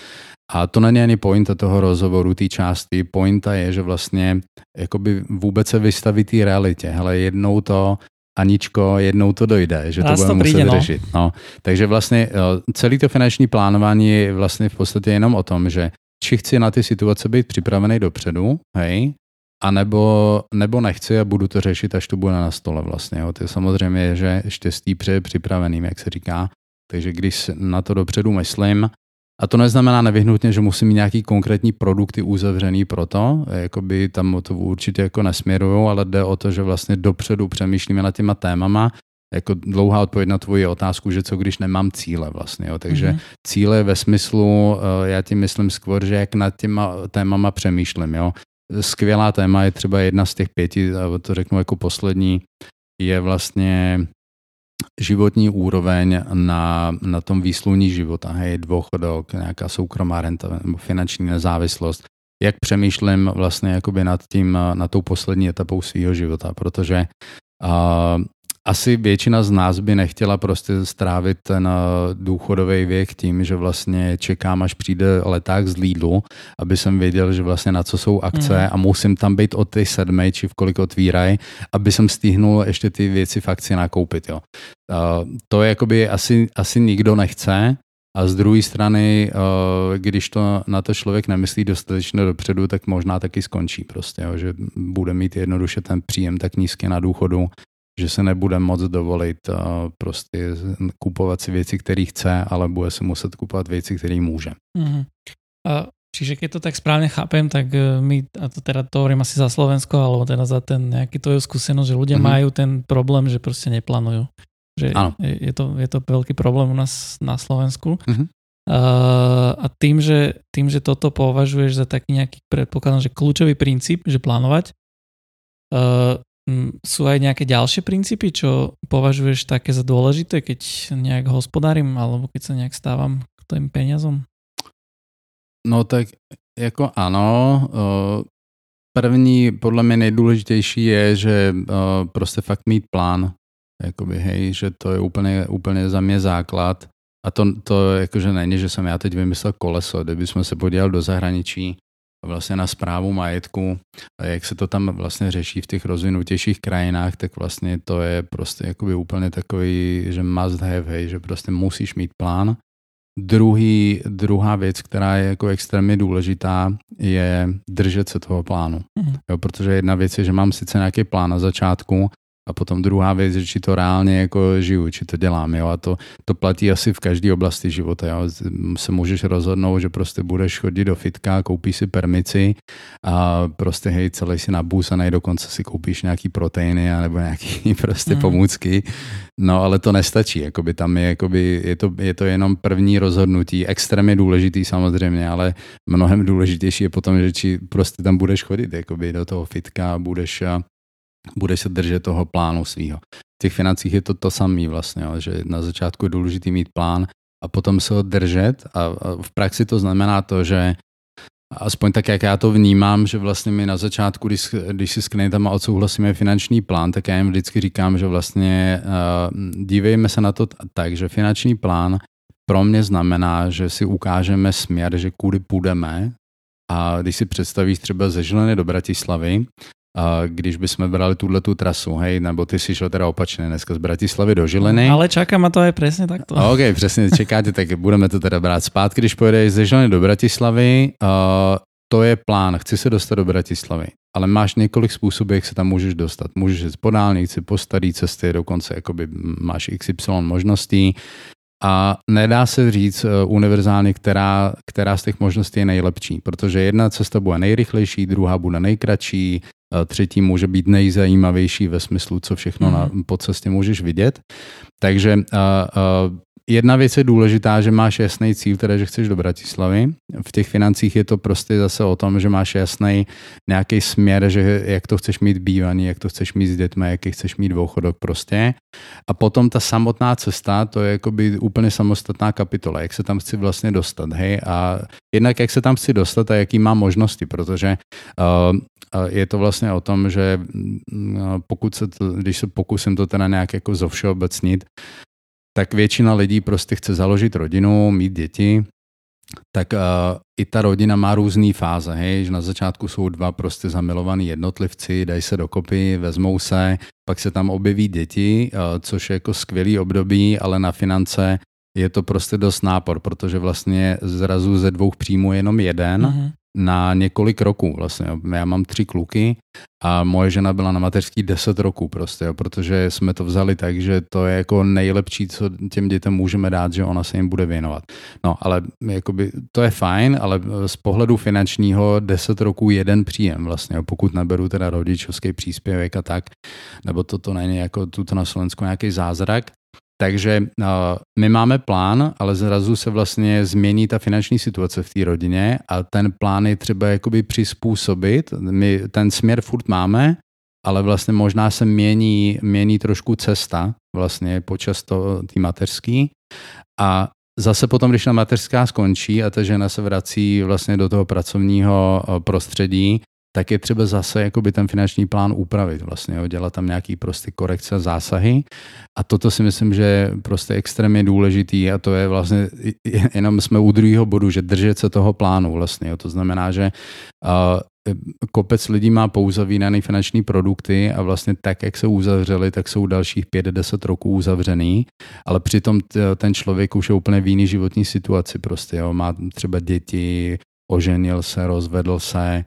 A to není ani pointa toho rozhovoru, té části. Pointa je, že vlastně jakoby vůbec se vystaví té realitě. Hele, jednou to Aničko, jednou to dojde, že to budeme muset no. řešit. No. Takže vlastně celý to finanční plánování je vlastně v podstatě jenom o tom, že či chci na ty situace být připravený dopředu, hej, a nebo, nebo nechci a budu to řešit, až to bude na stole vlastně. Jo. To je samozřejmě, že štěstí přeje připraveným, jak se říká. Takže když na to dopředu myslím, a to neznamená nevyhnutně, že musím mít nějaký konkrétní produkty uzavřený pro to, jakoby tam to určitě jako nesměruju, ale jde o to, že vlastně dopředu přemýšlíme nad těma témama, jako dlouhá odpověď na tvoji otázku, že co když nemám cíle vlastně, jo. takže mm-hmm. cíle ve smyslu, eh, já tím myslím skôr, že jak nad těma témama přemýšlím, jo. Skvělá téma je třeba jedna z těch pěti, to řeknu jako poslední, je vlastně životní úroveň na, na tom výsluní života, hej, dôchodok, nějaká soukromá renta nebo finanční nezávislost, jak přemýšlím vlastně jakoby nad tím, na tou poslední etapou svého života, protože uh, asi většina z nás by nechtěla prostě strávit ten eh, důchodový věk tím, že vlastně čekám, až přijde leták z Lidlu, aby jsem věděl, že vlastně na co jsou akce mm. a musím tam být od ty sedmé, či v kolik otvírají, aby jsem stihnul ještě ty věci v akci nakoupit. Jo. Uh, to je jakoby asi, asi nikdo nechce, a z druhé strany, eh, když to na to člověk nemyslí dostatečně dopředu, tak možná taky skončí prostě, jo, že bude mít jednoduše ten příjem tak nízký na důchodu, že se nebude moc dovolit uh, prostě kupovat si věci, které chce, ale bude si muset kupovat věci, které může. Mm-hmm. Uh, čiže keď to tak správně chápem, tak uh, my, a to teda to hovorím asi za Slovensko, alebo teda za ten nejaký to je skúsenosť, že ľudia mm-hmm. majú ten problém, že prostě neplánujú. Že je, je, to, je to veľký problém u nás na Slovensku. Mm-hmm. Uh, a tým že, tým, že toto považuješ za taký nejaký predpokladám, že kľúčový princíp, že plánovať, uh, sú aj nejaké ďalšie princípy, čo považuješ také za dôležité, keď nejak hospodárím alebo keď sa nejak stávam k tým peniazom? No tak jako ano. První, podle mě nejdůležitější je, že prostě fakt mít plán. Jakoby, hej, že to je úplně, úplně za mě základ. A to, to jakože není, že jsem já teď vymyslel koleso. Kdybychom se podívali do zahraničí, vlastně na zprávu majetku, jak se to tam vlastně řeší v těch rozvinutějších krajinách, tak vlastně to je prostě jakoby úplně takový, že must have, hej, že prostě musíš mít plán. Druhý, druhá věc, která je jako extrémně důležitá, je držet se toho plánu. Mm. Jo, protože jedna věc je, že mám sice nějaký plán na začátku, a potom druhá věc, že či to reálně jako žiju, či to dělám, jo, a to, to platí asi v každé oblasti života, jo, se můžeš rozhodnout, že prostě budeš chodit do fitka, koupíš si permici a prostě hej, celý si na bus a nej dokonce si koupíš nějaký proteiny nebo nějaký (laughs) prostě mm. pomůcky, no ale to nestačí, jakoby tam je, jakoby, je, to, je to jenom první rozhodnutí, extrémně důležitý samozřejmě, ale mnohem důležitější je potom, že či prostě tam budeš chodit, jakoby do toho fitka, budeš budeš se držet toho plánu svého. V těch financích je to to samé vlastně, že na začátku je důležité mít plán a potom se ho držet a, v praxi to znamená to, že aspoň tak, jak já to vnímám, že vlastně my na začátku, když, když si s klientama odsouhlasíme finanční plán, tak já jim vždycky říkám, že vlastně uh, dívejme se na to tak, že finanční plán pro mě znamená, že si ukážeme směr, že kudy půjdeme a když si představíš třeba ze Žiliny do Bratislavy, a když bychom brali tuhle tu trasu, hej, nebo ty si šel teda opačně dneska z Bratislavy do Žiliny. Ale čaká ma to aj presne takto. OK, přesně čekáte, tak budeme to teda brát zpátky, když pojedeš ze Žiliny do Bratislavy, uh, to je plán, chci se dostat do Bratislavy, ale máš několik způsobů, jak se tam můžeš dostat. Můžeš jít po dálnici, po staré cesty, dokonce jakoby máš XY možností a nedá se říct uh, univerzálně, která, která z těch možností je nejlepší, protože jedna cesta bude nejrychlejší, druhá bude nejkratší, třetí může být nejzajímavější ve smyslu, co všechno mm. na, mhm. po cestě můžeš vidět. Takže uh, uh, jedna věc je důležitá, že máš jasný cíl, teda, že chceš do Bratislavy. V těch financích je to prostě zase o tom, že máš jasný nějaký směr, že jak to chceš mít bývaný, jak to chceš mít s dětmi, jaký chceš mít dvouchodok prostě. A potom ta samotná cesta, to je jakoby úplně samostatná kapitola, jak se tam chci vlastně dostat, hej, a jednak jak se tam chci dostat a jaký mám možnosti, protože uh, je to vlastně o tom, že mm, pokud se to, když se pokusím to teda nějak jako zovšeobecnit, tak většina lidí prostě chce založit rodinu, mít děti, tak uh, i ta rodina má různé fáze, hej, že na začátku jsou dva prostě zamilovaní jednotlivci, dají se dokopy, vezmou se, pak se tam objeví děti, uh, což je jako skvělý období, ale na finance je to prostě dost nápor, protože vlastně zrazu ze dvou příjmů jenom jeden. Uh-huh na několik roků vlastně. Já mám tři kluky a moje žena byla na mateřský deset roků prostě, jo, protože jsme to vzali tak, že to je jako nejlepší, co těm dětem můžeme dát, že ona se jim bude věnovat. No, ale jakoby, to je fajn, ale z pohledu finančního deset roků jeden příjem vlastně, jo, pokud neberu teda rodičovský příspěvek a tak, nebo to, to není jako tuto na Slovensku nějaký zázrak, takže my máme plán, ale zrazu se vlastně změní ta finanční situace v té rodině a ten plán je třeba jakoby přizpůsobit. My ten směr furt máme, ale vlastně možná se mění, mění trošku cesta vlastně počas té mateřský a zase potom, když na mateřská skončí a ta žena se vrací vlastně do toho pracovního prostředí, tak je třeba zase jakoby ten finanční plán upravit, vlastně jo, dělat tam nějaký prostě korekce zásahy. A toto si myslím, že je prostě extrémně důležitý a to je vlastně, jenom jsme u druhého bodu, že držet se toho plánu vlastně. Jo. To znamená, že uh, kopec lidí má pouzavínaný finanční produkty a vlastně tak, jak se uzavřeli, tak jsou dalších 5-10 roků uzavřený, ale přitom ten člověk už je úplně v jiný životní situaci prostě, jo. má třeba děti, oženil se, rozvedl se,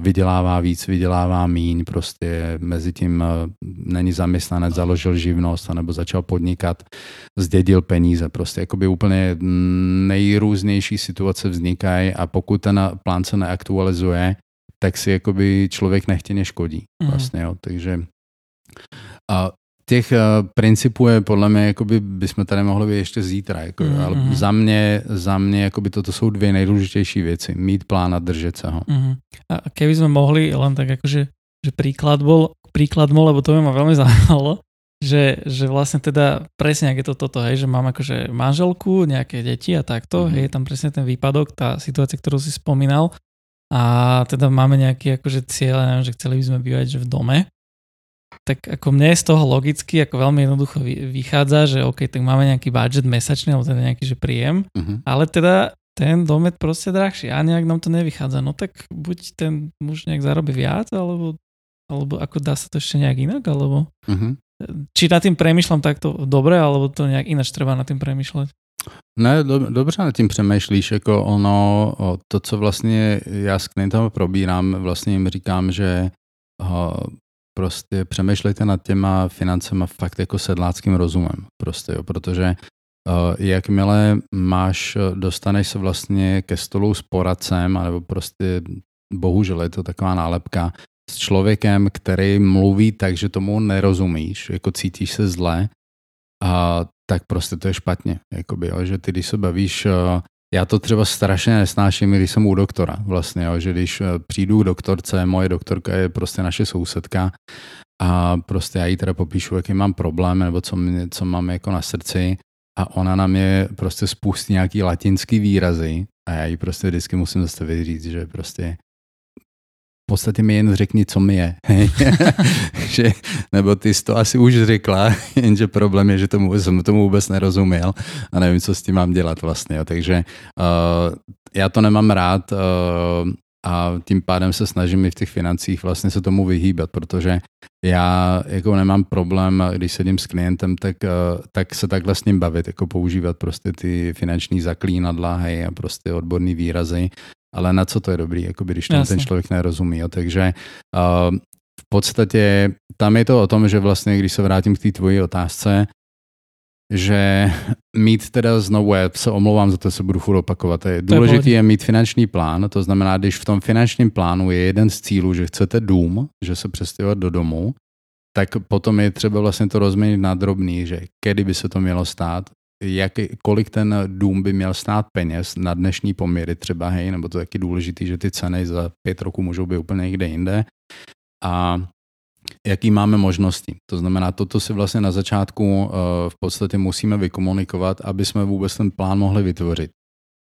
vydělává víc, vydělává míň, prostě mezi tím není zaměstnanec, založil živnost anebo začal podnikat, zdědil peníze, prostě jakoby úplně nejrůznější situace vznikají a pokud ten plán se neaktualizuje, tak si jakoby člověk nechtěně škodí. Mhm. Vlastně, jo. Takže a těch uh, principů je podle mě, jakoby bychom tady mohli být ještě zítra. Jako, mm-hmm. Ale mhm. za mě, za mě jakoby toto jsou dvě nejdůležitější věci. Mít plán a držet se ho. Mm-hmm. A keby jsme mohli len tak jakože, že príklad bol, príklad bol, lebo to by ma veľmi (laughs) zaujímalo, že, že vlastne teda presne, ak je to toto, hej, že mám akože manželku, nejaké deti a takto, mm-hmm. hej, je tam presne ten výpadok, tá situácia, ktorú si spomínal a teda máme nejaký akože cieľ, neviem, že chceli by sme bývať že v dome tak ako mne z toho logicky ako veľmi jednoducho vychádza, že OK, tak máme nejaký budget mesačný, alebo teda nejaký že príjem, uh-huh. ale teda ten domet proste drahší a nejak nám to nevychádza. No tak buď ten muž nejak zarobí viac, alebo, alebo ako dá sa to ešte nejak inak, alebo uh-huh. či nad tým premyšľam takto dobre, alebo to nejak ináč treba nad tým premyšľať? Ne, do, dobře nad tím přemýšlíš, jako ono, to, co vlastně já s klientama probírám, vlastně jim říkám, že prostě přemýšlejte nad těma financema fakt jako sedláckým rozumem, prostě, jo, protože uh, jakmile máš, dostaneš se vlastně ke stolu s poradcem, anebo prostě bohužel je to taková nálepka, s člověkem, který mluví tak, že tomu nerozumíš, jako cítíš se zle, a tak prostě to je špatně. Jakoby, jo, že ty, když se bavíš, uh, já to třeba strašně nesnáším, když jsem u doktora. Vlastně, jo, že když uh, přijdu k doktorce, moje doktorka je prostě naše sousedka a prostě já jí teda popíšu, jaký mám problém nebo co, mě, co mám jako na srdci a ona na mě prostě spustí nějaký latinský výrazy a já jí prostě vždycky musím zastavit říct, že prostě podstatě mi jen řekni, co mi je. (laughs) že, nebo ty jsi to asi už řekla, (laughs) jenže problém je, že tomu, jsem tomu vůbec nerozuměl a nevím, co s tím mám dělat vlastně. Jo. Takže uh, já to nemám rád uh, a tím pádem se snažím i v těch financích vlastně se tomu vyhýbat, protože já jako nemám problém, když sedím s klientem, tak, uh, tak se takhle s ním bavit, jako používat prostě ty finanční zaklínadla hej, a prostě odborný výrazy ale na co to je dobrý, jako když tomu ten člověk nerozumí. Jo. Takže uh, v podstatě tam je to o tom, že vlastně, když se vrátím k té tvojí otázce, že mít teda znovu, já se omlouvám za to, se budu furt opakovat, je důležité je mít finanční plán, to znamená, když v tom finančním plánu je jeden z cílů, že chcete dům, že se přestěhovat do domu, tak potom je třeba vlastně to rozměnit na drobný, že kedy by se to mělo stát, jak, kolik ten dům by měl stát peněz na dnešní poměry třeba, hej, nebo to je taky důležité, že ty ceny za pět roků můžou být úplně někde jinde. A jaký máme možnosti. To znamená, toto si vlastně na začátku uh, v podstatě musíme vykomunikovat, aby jsme vůbec ten plán mohli vytvořit.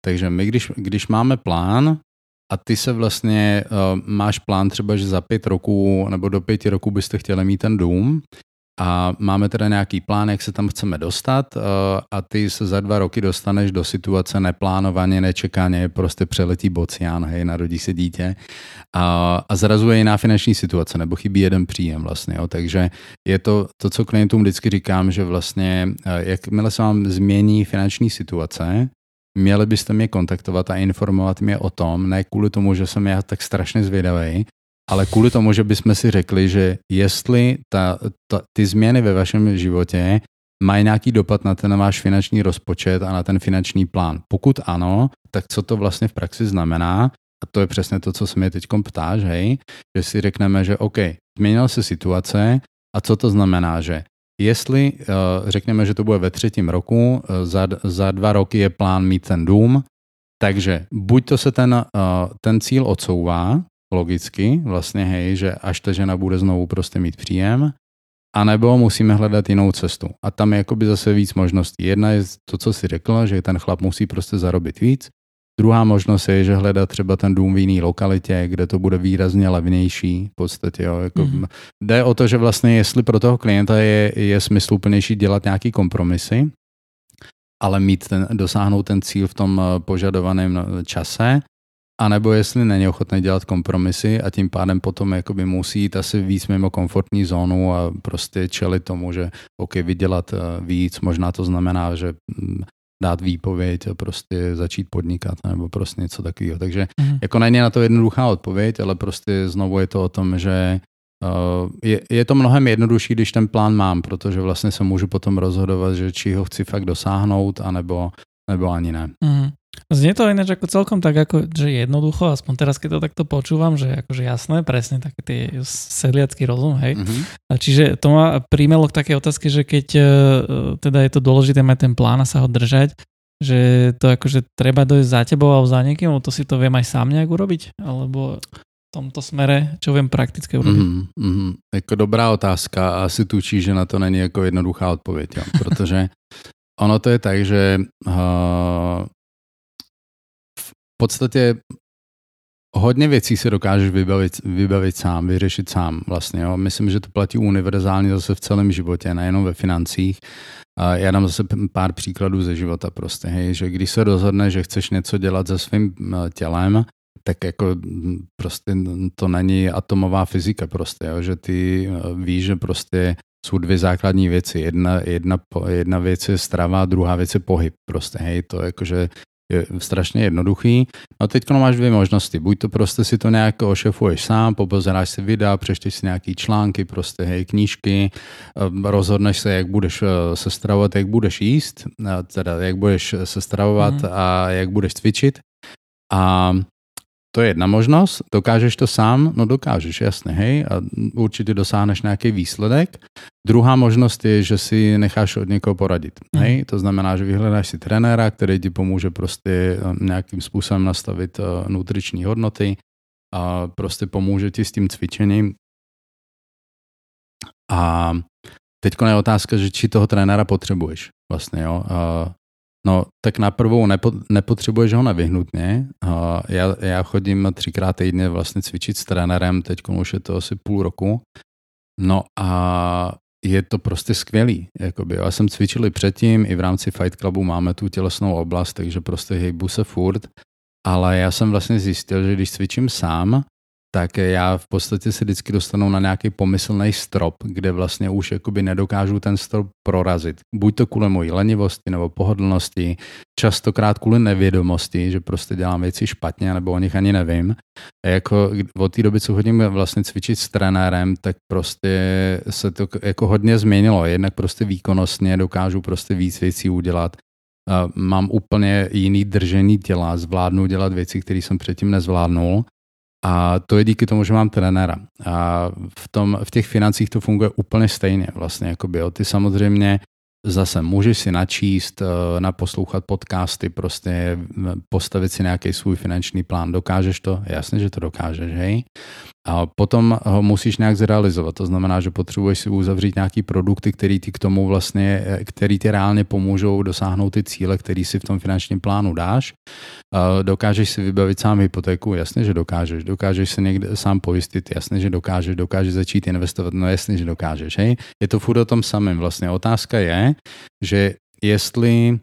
Takže my, když, když máme plán a ty se vlastně uh, máš plán třeba, že za pět roků nebo do pěti roků byste chtěli mít ten dům, a máme teda nějaký plán, jak se tam chceme dostat eh, a ty se za dva roky dostaneš do situace neplánovaně, nečekaně, prostě přeletí bocián, hej, narodí se dítě a, a zrazuje jiná finanční situace, nebo chybí jeden příjem vlastně, jo. takže je to to, co klientům vždycky říkám, že vlastně eh, jakmile se vám změní finanční situace, měli byste mě kontaktovat a informovat mě o tom, ne kvůli tomu, že jsem já tak strašně zvědavý, ale kvůli tomu, že bychom si řekli, že jestli ta, ta, ty změny ve vašem životě mají nějaký dopad na ten váš finanční rozpočet a na ten finanční plán. Pokud ano, tak co to vlastně v praxi znamená? A to je přesně to, co se mě teď ptáš, hej, že si řekneme, že OK, změnila se situace a co to znamená, že jestli uh, řekněme, že to bude ve třetím roku, uh, za, za dva roky je plán mít ten dům, takže buď to se ten, uh, ten cíl odsouvá, logicky, vlastně hej, že až ta žena bude znovu prostě mít příjem, anebo musíme hledat jinou cestu. A tam je jakoby zase víc možností. Jedna je to, co si řekla, že ten chlap musí prostě zarobit víc. Druhá možnost je, že hledat třeba ten dům v jiné lokalitě, kde to bude výrazně levnější. V podstatě, jo, jako mm-hmm. Jde o to, že vlastně jestli pro toho klienta je, je smysluplnější dělat nějaký kompromisy, ale mít ten, dosáhnout ten cíl v tom eh, požadovaném eh, čase, a nebo jestli není ochotný dělat kompromisy a tím pádem potom jakoby musí jít asi víc mimo komfortní zónu a prostě čelit tomu, že OK, vydělat eh, víc, možná to znamená, že mm, dát výpověď a prostě začít podnikat nebo prostě něco takového. Takže mm. jako není na to jednoduchá odpověď, ale prostě znovu je to o tom, že uh, je, je to mnohem jednodušší, když ten plán mám, protože vlastně se můžu potom rozhodovat, že či ho chci fakt dosáhnout, anebo, nebo ani ne. Mm. Znie to ináč ako celkom tak, ako, že jednoducho, aspoň teraz, keď to takto počúvam, že akože jasné, presne taký tie sedliacký rozum, hej. Mm-hmm. A čiže to ma príjmelo k takej otázke, že keď uh, teda je to dôležité mať ten plán a sa ho držať, že to akože treba dojsť za tebou alebo za niekým, to si to viem aj sám nejak urobiť? Alebo v tomto smere, čo viem prakticky urobiť? Mm-hmm. Jako dobrá otázka a asi tučí, že na to není jako jednoduchá odpověď, jo. protože ono to je tak, že uh, podstatě hodně věcí si dokážeš vybavit, vybavit sám, vyřešit sám vlastně. Jo. Myslím, že to platí univerzálně zase v celém životě, nejenom ve financích. Já dám zase pár příkladů ze života prostě, hej, že když se rozhodne, že chceš něco dělat se svým tělem, tak jako prostě to není atomová fyzika prostě, jo, že ty víš, že prostě jsou dvě základní věci. Jedna, jedna, jedna věc je strava, druhá věc je pohyb. Prostě, hej, to jakože je strašně jednoduchý. No teď máš dvě možnosti. Buď to prostě si to nějak ošefuješ sám, popozeráš si videa, přečteš si nějaký články, prostě hej, knížky, eh, rozhodneš se, jak budeš eh, se stravovat, jak budeš jíst, eh, teda jak budeš se stravovat mm. a jak budeš cvičit. A to je jedna možnost. Dokážeš to sám? No dokážeš, jasně, hej. A určitě dosáhneš nějaký výsledek. Druhá možnost je, že si necháš od někoho poradit. Mm. Hej? To znamená, že vyhledáš si trenéra, který ti pomůže prostě eh, nějakým způsobem nastavit uh, nutriční hodnoty a prostě pomůže ti s tím cvičením. A teď je otázka, že či toho trenéra potřebuješ vlastně, jo. No, tak na prvou nepo, nepotřebuješ ho nevyhnutně. Já, já chodím třikrát týdně vlastně cvičit s trenérem, teď už je to asi půl roku. No a je to prostě skvělý. Jakoby. Já jsem cvičil i předtím, i v rámci Fight Clubu máme tu tělesnou oblast, takže prostě hejbu se furt. Ale já jsem vlastně zjistil, že když cvičím sám, tak já v podstatě se vždycky dostanu na nějaký pomyslný strop, kde vlastně už jakoby nedokážu ten strop prorazit. Buď to kvůli mojí lenivosti nebo pohodlnosti, častokrát kvůli nevědomosti, že prostě dělám věci špatně nebo o nich ani nevím. A jako od té doby, co chodím vlastně cvičit s trenérem, tak prostě se to jako hodně změnilo. Jednak prostě výkonnostně dokážu prostě víc věcí udělat. Mám úplně jiný držení těla, zvládnu dělat věci, které jsem předtím nezvládnul a to je díky tomu, že mám trenéra. A v, tom, v těch financích to funguje úplně stejně vlastně. Jakoby, jo. Ty samozřejmě zase můžeš si načíst, eh, naposlouchat podcasty, prostě postavit si nějaký svůj finanční plán. Dokážeš to? Jasně, že to dokážeš, hej? A potom ho musíš nějak zrealizovat. To znamená, že potřebuješ si uzavřít nějaký produkty, který ti k tomu vlastně, který ti reálně pomůžou dosáhnout ty cíle, který si v tom finančním plánu dáš. Dokážeš si vybavit sám hypotéku? Jasně, že dokážeš. Dokážeš se někde sám pojistit? Jasně, že dokážeš. Dokážeš začít investovat? No jasně, že dokážeš. Hej? Je to furt o tom samém. Vlastně otázka je, že jestli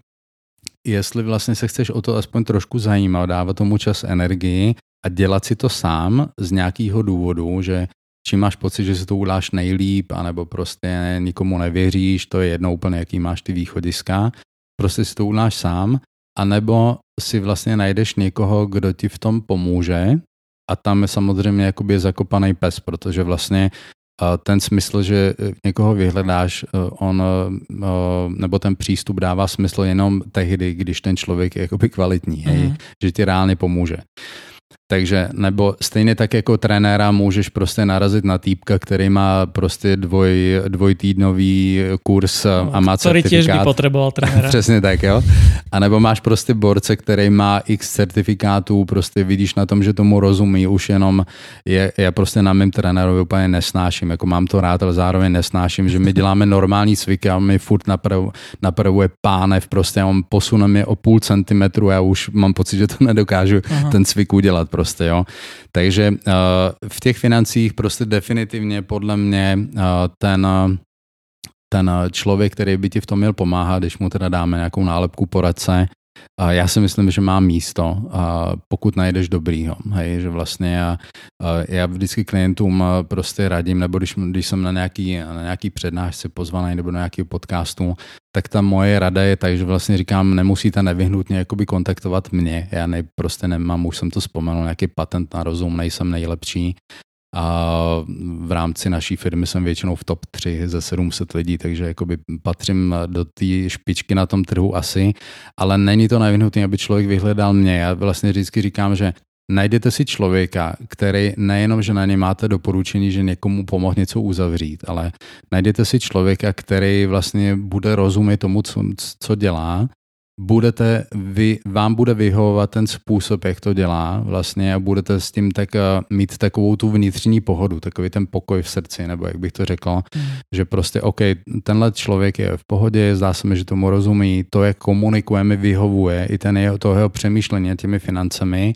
jestli vlastně se chceš o to aspoň trošku zajímat, dávat tomu čas energii a dělat si to sám z nějakého důvodu, že čím máš pocit, že si to uděláš nejlíp, anebo prostě nikomu nevěříš, to je jedno úplně, jaký máš ty východiska, prostě si to uděláš sám, anebo si vlastně najdeš někoho, kdo ti v tom pomůže a tam je samozřejmě jakoby zakopaný pes, protože vlastně ten smysl, že někoho vyhledáš, on, nebo ten přístup dává smysl jenom tehdy, když ten člověk je jakoby kvalitní, hej, mm. že ti reálně pomůže. Takže nebo stejně tak jako trenéra můžeš prostě narazit na týpka, který má prostě dvoj, dvojtýdnový kurz no, a má který certifikát. Který by potřeboval trenéra. (laughs) Přesně tak, jo. A nebo máš prostě borce, který má x certifikátů, prostě vidíš na tom, že tomu rozumí, už jenom je, já prostě na mém trenérovi úplně nesnáším, jako mám to rád, ale zároveň nesnáším, že my (laughs) děláme normální cviky a my furt naprav, napravuje pánev, prostě on posune mě o půl centimetru a já už mám pocit, že to nedokážu Aha. ten cvik udělat prostě, jo. Takže uh, v těch financích prostě definitivně podle mě uh, ten ten člověk, který by ti v tom měl pomáhat, když mu teda dáme nějakou nálepku poradce, já si myslím, že má místo, pokud najdeš dobrýho. Hej, že vlastně já, já vždycky klientům prostě radím, nebo když, když jsem na nějaký, na nějaký přednášce pozvaný nebo na nějaký podcastu, tak ta moje rada je tak, že vlastně říkám, nemusíte nevyhnutně jakoby kontaktovat mě. Já ne, prostě nemám, už jsem to vzpomenul, nějaký patent na rozum, nejsem nejlepší, a v rámci naší firmy jsem většinou v top 3 ze 700 lidí, takže jakoby patřím do té špičky na tom trhu asi, ale není to nevyhnutné, aby člověk vyhledal mě. Já vlastně vždycky říkám, že najdete si člověka, který nejenom, že na ně máte doporučení, že někomu pomohl něco uzavřít, ale najdete si člověka, který vlastně bude rozumět tomu, co, co dělá budete, vy, vám bude vyhovovat ten způsob, jak to dělá vlastně a budete s tím tak, uh, mít takovou tu vnitřní pohodu, takový ten pokoj v srdci, nebo jak bych to řekl, mm. že prostě OK, tenhle člověk je v pohodě, zdá se mi, že tomu rozumí, to, jak komunikujeme, vyhovuje, i ten jeho, toho jeho přemýšlení těmi financemi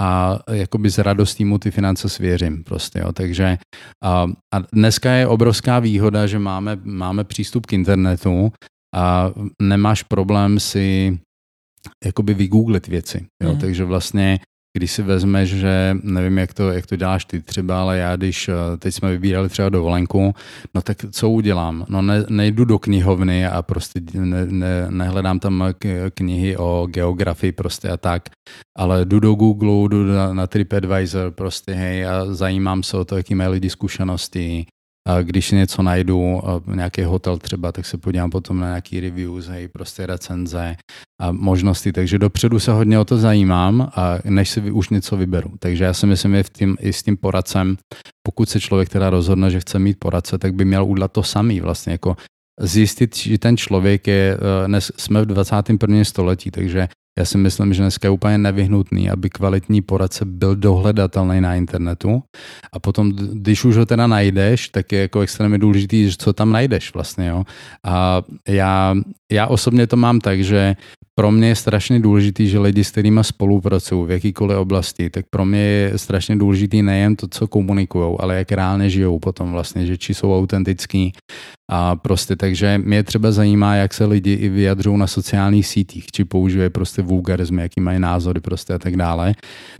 a jakoby s radostí mu ty finance svěřím prostě, jo. takže a, a dneska je obrovská výhoda, že máme, máme přístup k internetu a nemáš problém si jakoby vygooglit věci, jo. Mm. takže vlastně když si vezmeš, že nevím, jak to, jak to děláš ty třeba, ale já když eh, teď jsme vybírali třeba dovolenku, no tak co udělám? No ne, nejdu do knihovny a prostě ne, ne, nehledám tam knihy o geografii prostě a tak, ale jdu do Google, jdu na, na TripAdvisor prostě hej a zajímám se o to, jaký mají lidi zkušenosti, když něco najdu, nějaký hotel třeba, tak se podívám potom na nějaký reviews, hej, prostě recenze a možnosti, takže dopředu se hodně o to zajímám a než si už něco vyberu. Takže já si myslím, že v tím, i s tím poradcem, pokud se člověk teda rozhodne, že chce mít poradce, tak by měl udělat to samý vlastně, jako zjistit, že ten člověk je, eh, dnes jsme v 21. století, takže já si myslím, že dneska je úplně nevyhnutný, aby kvalitní poradce byl dohledatelný na internetu a potom, když už ho teda najdeš, tak je jako extrémně důležitý, co tam najdeš vlastně. Jo? A já, já osobně to mám tak, že pro mě je strašně důležitý, že lidi, s kterými spolupracují v jakýkoliv oblasti, tak pro mě je strašně důležitý nejen to, co komunikují, ale jak reálně žijou potom vlastně, že či jsou autentický a prostě takže mě třeba zajímá, jak se lidi i vyjadřují na sociálních sítích, či používají prostě vulgarizmy, jaký mají názory prostě a tak dále.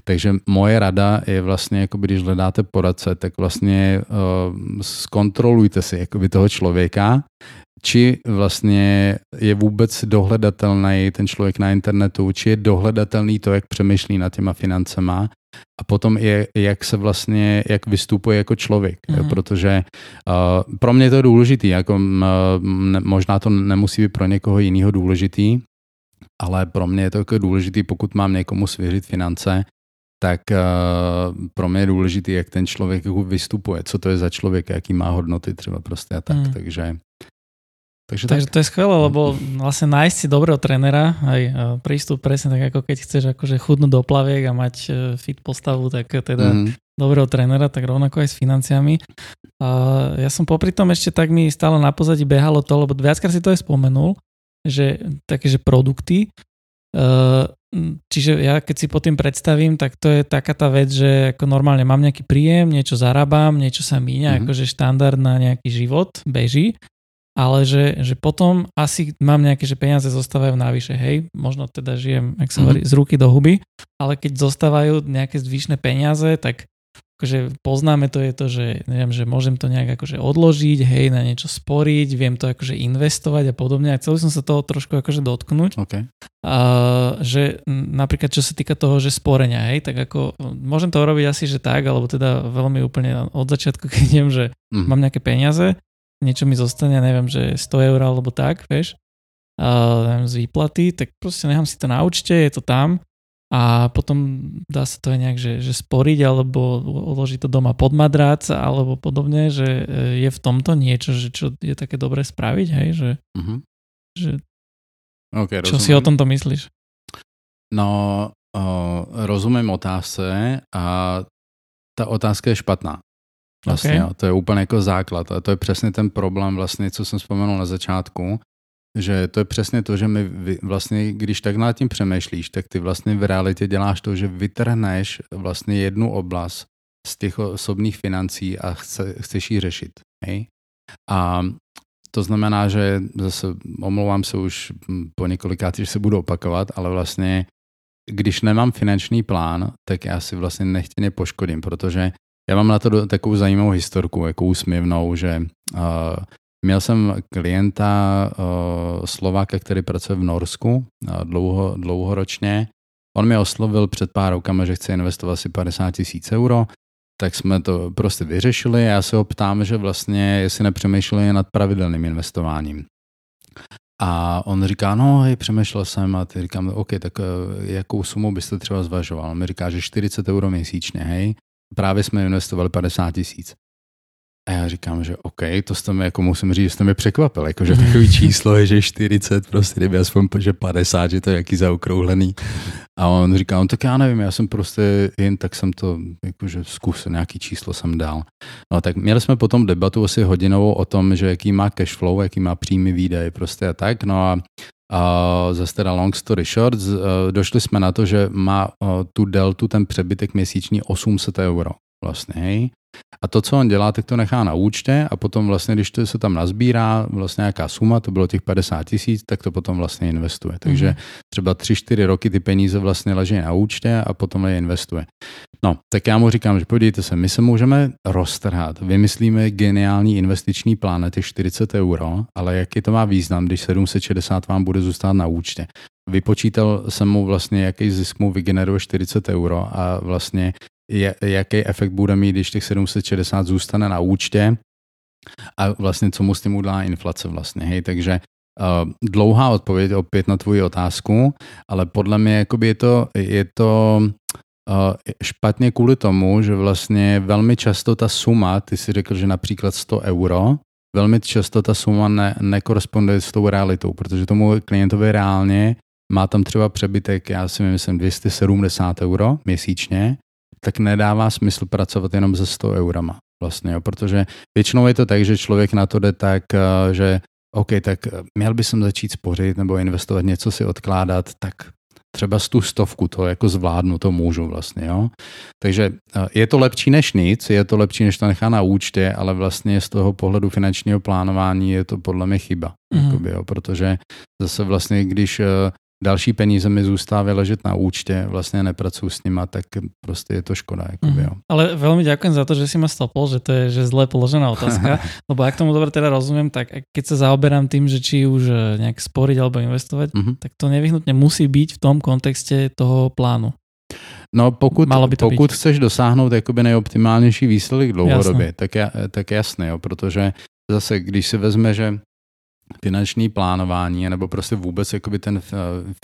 Takže moje rada je vlastně, jako když hledáte poradce, tak vlastně uh, zkontrolujte si jakoby toho člověka, či vlastně je vůbec dohledatelný ten člověk na internetu, či je dohledatelný to, jak přemýšlí nad těma financema a potom je, jak se vlastně, jak vystupuje jako člověk, mm-hmm. jo, mhm. protože uh, pro mě to je důležitý, jako uh, možná to nemusí být pro někoho jiného důležitý, ale pro mě je to jako důležitý, pokud mám někomu svěřit finance, tak uh, pro mě je důležitý, jak ten člověk jako vystupuje, co to je za člověk, jaký má hodnoty třeba prostě a tak, mm. takže Takže, Takže tak. to je skvelé, lebo vlastne nájsť si dobrého trenera, aj prístup presne tak, ako keď chceš akože chudnúť do plaviek a mať e, fit postavu, tak teda mm. dobrého trenera, tak rovnako aj s financiami. A ja som popri tom ešte tak mi stále na pozadí behalo to, lebo viackrát si to aj spomenul, že také, že produkty, e, Čiže ja keď si po tým predstavím, tak to je taká tá vec, že ako normálne mám nejaký príjem, niečo zarábam, niečo sa míňa, mm-hmm. akože štandard na nejaký život beží ale že, že potom asi mám nejaké, že peniaze zostávajú navyše, hej, možno teda žijem, ak sa hovorí, z ruky do huby, ale keď zostávajú nejaké zvyšné peniaze, tak akože poznáme to je to, že neviem, že môžem to nejak akože odložiť, hej, na niečo sporiť, viem to akože investovať a podobne. A chcel som sa toho trošku akože dotknúť. Okay. A, že napríklad čo sa týka toho, že sporenia, hej, tak ako môžem to urobiť asi, že tak, alebo teda veľmi úplne od začiatku, (laughs) keď viem, že mm. mám nejaké peniaze, niečo mi zostane, neviem, že 100 eur alebo tak, vieš, a, neviem, z výplaty, tak proste nechám si to na účte, je to tam a potom dá sa to aj nejak, že, že sporiť alebo uložiť to doma pod madrac alebo podobne, že e, je v tomto niečo, že čo je také dobré spraviť, hej, že, uh-huh. že okay, čo rozumiem. si o tomto myslíš? No, uh, rozumím otázce a ta otázka je špatná. Vlastně, okay. jo, to je úplně jako základ a to je přesně ten problém vlastně, co jsem vzpomenul na začátku, že to je přesně to, že my vlastně, když tak nad tím přemýšlíš, tak ty vlastně v realitě děláš to, že vytrhneš vlastně jednu oblast z těch osobních financí a chce, chceš ji řešit. Hej? A to znamená, že zase omlouvám se už po několikátý, že se budu opakovat, ale vlastně když nemám finanční plán, tak já si vlastně nechtěně poškodím, protože já mám na to takovou zajímavou historku, jako úsměvnou, že uh, měl jsem klienta uh, Slováka, který pracuje v Norsku uh, dlouho, dlouhoročně. On mi oslovil před pár rokama, že chce investovat asi 50 tisíc euro, tak jsme to prostě vyřešili. Já se ho ptám, že vlastně, jestli nepřemýšleli nad pravidelným investováním. A on říká, no hej, přemýšlel jsem a ty říkám, OK, tak jakou sumu byste třeba zvažoval? On mi říká, že 40 euro měsíčně, hej právě jsme investovali 50 tisíc. A já říkám, že OK, to jste mi, jako musím říct, že jste mi překvapil, jako že (laughs) takový číslo je, že 40, prostě kdyby aspoň, že 50, že to je jaký zaokrouhlený. A on říká, no tak já nevím, já jsem prostě jen tak jsem to, jakože zkusil, nějaký číslo jsem dal. No tak měli jsme potom debatu asi hodinovou o tom, že jaký má cash flow, jaký má příjmy výdaje prostě a tak. No a Uh, zase teda long story short, uh, došli jsme na to, že má uh, tu deltu, ten přebytek měsíční 800 euro vlastně. A to, co on dělá, tak to nechá na účtě a potom vlastně, když to se tam nazbírá vlastně nějaká suma, to bylo těch 50 tisíc, tak to potom vlastně investuje. Takže mm-hmm. třeba 3-4 roky ty peníze vlastně leží na účtě a potom je investuje. No, tak já mu říkám, že podívejte se, my se můžeme roztrhat, vymyslíme geniální investiční plán na těch 40 euro, ale jaký to má význam, když 760 vám bude zůstat na účtě. Vypočítal jsem mu vlastně, jaký zisk mu vygeneruje 40 euro a vlastně jaký efekt bude mít, když těch 760 zůstane na účtě. A vlastně co mu s tím udělá inflace vlastně, hej, takže uh, dlouhá odpověď opět na tvoji otázku, ale podle mě jakoby je to, je to uh, špatně kvůli tomu, že vlastně velmi často ta suma, ty si řekl, že například 100 euro, velmi často ta suma ne, nekoresponduje s tou realitou, protože tomu klientovi reálně má tam třeba přebytek, já si myslím, 270 euro měsíčně tak nedává smysl pracovat jenom ze 100 eurama. Vlastně, jo, protože většinou je to tak, že člověk na to jde tak, eh, že OK, tak eh, měl by jsem začít spořit nebo investovat, něco si odkládat, tak třeba z tu stovku to jako zvládnu, to můžu vlastně, jo. Takže eh, je to lepší než nic, je to lepší, než to nechá na účtě, ale vlastně z toho pohledu finančního plánování je to podle mě chyba, mm. jakoby, jo, protože zase vlastně, když další peníze mi zůstávají ležet na účtě, vlastně nepracuji s nima, tak prostě je to škoda. Jakoby, mm. jo. Ale velmi děkuji za to, že si ma stopol, že to je že zle položená otázka, (laughs) lebo jak tomu dobře teda rozumím, tak keď se zaoberám tým, že či už eh, nějak sporiť alebo investovat, mm-hmm. tak to nevyhnutně musí být v tom kontexte toho plánu. No pokud, Malo by to pokud být. chceš dosáhnout jakoby nejoptimálnější výsledek dlouhodobě, tak, ja, tak jasné, jo, protože zase, když si vezme, že finanční plánování nebo prostě vůbec jakoby ten eh,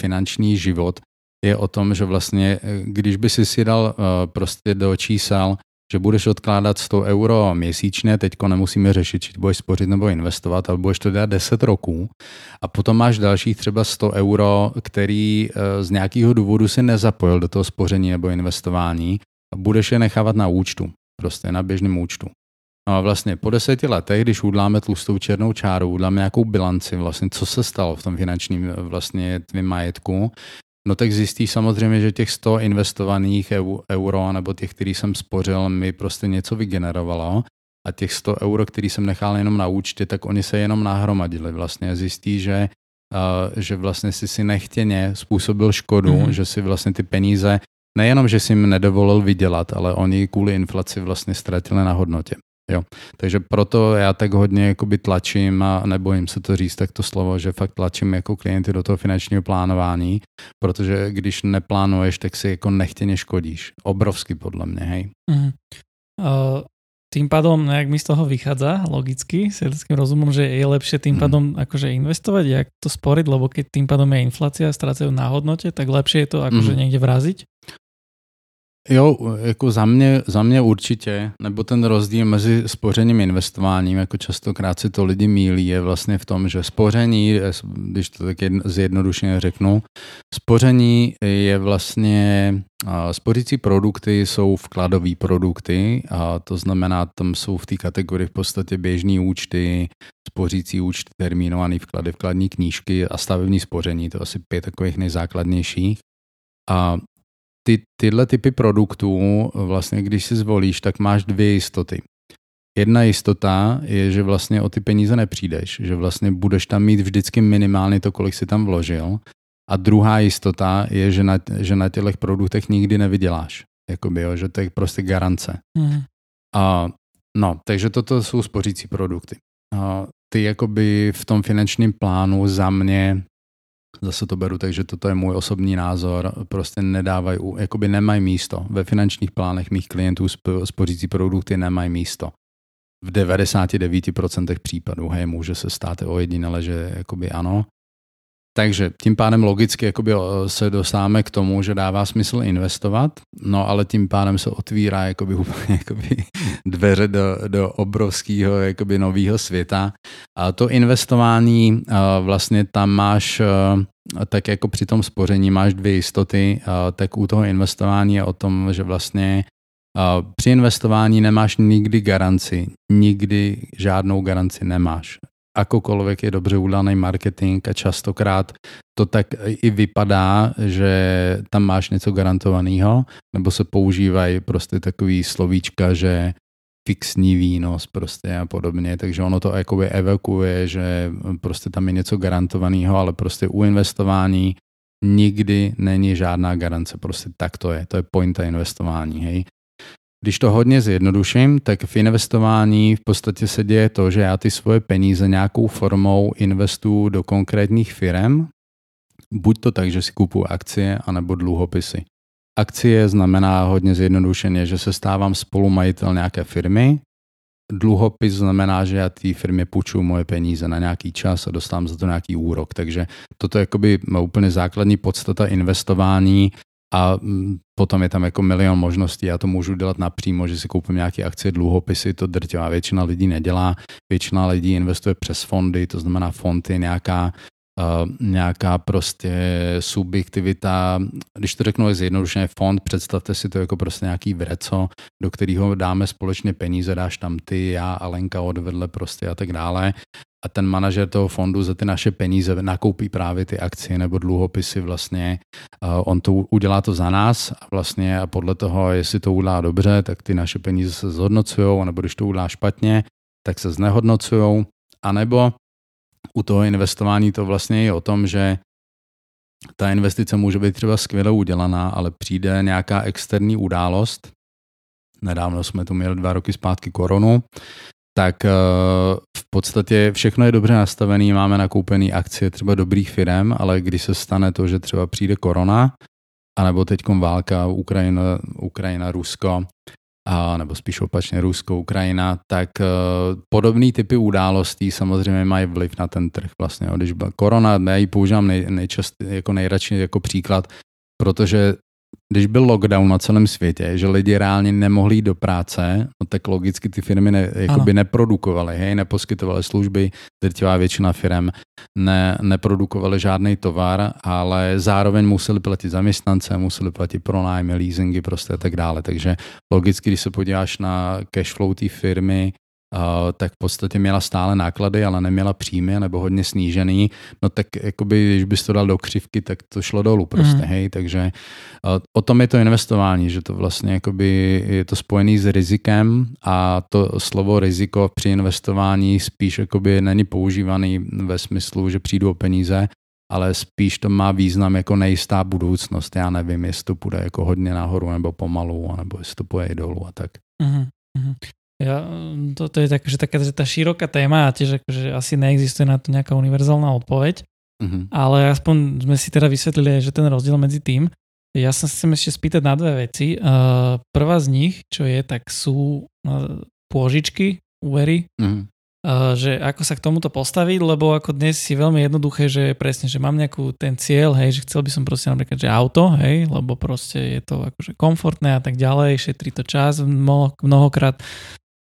finanční život je o tom, že vlastně, eh, když by si si dal eh, prostě do čísel, že budeš odkládat 100 euro měsíčně, teďko nemusíme řešit, či budeš spořit nebo investovat, ale budeš to dělat 10 roků a potom máš dalších třeba 100 euro, který z nějakého důvodu si nezapojil do toho spoření nebo investování a budeš je nechávat na účtu, prostě na běžném účtu. No a vlastně po deseti letech, když udláme tlustou černou čáru, udláme nějakou bilanci, vlastně co se stalo v tom finančním vlastně tvým majetku, no tak zjistí samozřejmě, že těch 100 investovaných euro nebo těch, který jsem spořil, mi prostě něco vygenerovalo a těch 100 euro, který jsem nechal jenom na účtě, tak oni se jenom nahromadili. Vlastně zjistí, že, uh, že vlastně si si nechtěně způsobil škodu, mm-hmm. že si vlastně ty peníze nejenom, že si jim nedovolil vydělat, ale oni kvůli inflaci vlastně ztratili na hodnotě. Jo. Takže proto já tak hodně jakoby tlačím a nebojím se to říct tak to slovo, že fakt tlačím jako klienty do toho finančního plánování, protože když neplánuješ, tak si jako nechtěně škodíš. Obrovsky podle mě, hej. Mm. Uh, tým pádom, no jak mi z toho vychádza logicky, s lidským rozumom, že je lepšie tým mhm. pádom mm. akože investovať, jak to sporiť, lebo keď tým pádom je inflácia a strácajú na hodnote, tak lepšie je to akože mm. niekde vraziť. Jo, jako za mě, za mě určitě, nebo ten rozdíl mezi spořením a investováním, jako častokrát si to lidi mílí, je vlastně v tom, že spoření, když to tak zjednodušeně řeknu, spoření je vlastně, spořící produkty jsou vkladové produkty, a to znamená, tam jsou v té kategorii v podstatě běžné účty, spořící účty, termínované vklady, vkladní knížky a stavební spoření, to asi pět takových nejzákladnějších. A ty, tyhle typy produktů, vlastně když si zvolíš, tak máš dvě jistoty. Jedna jistota je, že vlastně o ty peníze nepřijdeš, že vlastně budeš tam mít vždycky minimálně to, kolik si tam vložil. A druhá jistota je, že na, že na těchto produktech nikdy nevyděláš. Jakoby, jo, že to je prostě garance. Mm. A, no, takže toto jsou spořící produkty. A ty jakoby v tom finančním plánu za mě zase to beru, takže toto je můj osobní názor, prostě nedávají, jakoby nemají místo. Ve finančních plánech mých klientů spořící produkty nemají místo. V 99% případů, hej, může se stát ojedinele, že jakoby ano, takže tím pádem logicky jakoby se dostáváme k tomu, že dává smysl investovat, no ale tím pádem se otvírá jakoby (laughs) úplně jakoby dveře do, do obrovského jakoby nového světa. A to investování vlastně tam máš tak jako při tom spoření máš dvě jistoty, tak u toho investování je o tom, že vlastně při investování nemáš nikdy garanci, nikdy žádnou garanci nemáš akokoľvek je dobře udělaný marketing a častokrát to tak i vypadá, že tam máš něco garantovaného, nebo se používají prostě takový slovíčka, že fixní výnos prostě a podobně, takže ono to jakoby evokuje, že prostě tam je něco garantovaného, ale prostě u investování nikdy není žádná garance, prostě tak to je, to je pointa investování, hej. Když to hodně zjednoduším, tak v investování v podstatě se děje to, že já ty svoje peníze nějakou formou investuju do konkrétních firm, buď to tak, že si kupuju akcie, anebo dluhopisy. Akcie znamená hodně zjednodušeně, že se stávám spolumajitel nějaké firmy, dluhopis znamená, že já té firmě půjču moje peníze na nějaký čas a dostávám za to nějaký úrok. Takže toto je jakoby úplně základní podstata investování a mm, potom je tam jako milion možností. Já to můžu dělat napřímo, že si koupím nějaké akcie, dluhopisy, to drtivá většina lidí nedělá. Většina lidí investuje přes fondy, to znamená fond je nějaká nějaká prostě subjektivita, když to řeknu zjednodušeně fond, představte si to jako prostě nějaký vreco, do kterého dáme společně peníze, dáš tam ty, já, Alenka odvedle prostě a tak dále a ten manažer toho fondu za ty naše peníze nakoupí právě ty akcie nebo dluhopisy vlastně. On to udělá to za nás a vlastně a podle toho, jestli to udělá dobře, tak ty naše peníze se zhodnocují, nebo když to udělá špatně, tak se znehodnocují. A nebo u toho investování to vlastně je o tom, že ta investice může být třeba skvěle udělaná, ale přijde nějaká externí událost. Nedávno jsme tu měli dva roky zpátky koronu, tak eh, v podstatě všechno je dobře nastavené, máme nakoupené akcie třeba dobrých firm, ale když se stane to, že třeba přijde korona, anebo teď válka Ukrajina, Ukrajina, Rusko, a, nebo spíš opačně Rusko, Ukrajina, tak uh, podobný typy událostí samozřejmě mají vliv na ten trh. Vlastně, když korona, já ji používám nej, nejčast, jako nejradši jako příklad, protože když byl lockdown na celém světě, že lidi reálně nemohli jít do práce, no tak logicky ty firmy ne, jakoby neprodukovaly, hej, neposkytovaly služby, drtivá většina firm ne, neprodukovaly žádný tovar, ale zároveň museli platit zaměstnance, museli platit pronájmy, leasingy prostě a tak dále. Takže logicky, když se podíváš na cash flow té firmy, tak v podstatě měla stále náklady, ale neměla příjmy nebo hodně snížený, no tak jakoby, když bys to dal do křivky, tak to šlo dolů prostě, mm. hej, takže o tom je to investování, že to vlastně jakoby je to spojený s rizikem a to slovo riziko při investování spíš jakoby není používaný ve smyslu, že přijdu o peníze, ale spíš to má význam jako nejistá budoucnost. Já nevím, jestli to půjde jako hodně nahoru nebo pomalu, nebo jestli to půjde dolů a tak. Mm-hmm. Ja, to, to je tak, že taká že tá široká téma a tiež akože asi neexistuje na to nejaká univerzálna odpoveď, mm-hmm. ale aspoň sme si teda vysvetlili, že ten rozdiel medzi tým. Ja sa chcem ešte spýtať na dve veci. Uh, prvá z nich, čo je, tak sú uh, pôžičky, úvery. Mm-hmm. Uh, že ako sa k tomuto postaviť, lebo ako dnes je veľmi jednoduché, že presne, že mám nejakú ten cieľ, hej, že chcel by som proste napríklad, že auto, hej, lebo proste je to akože komfortné a tak ďalej, šetrí to čas mnoho, mnohokrát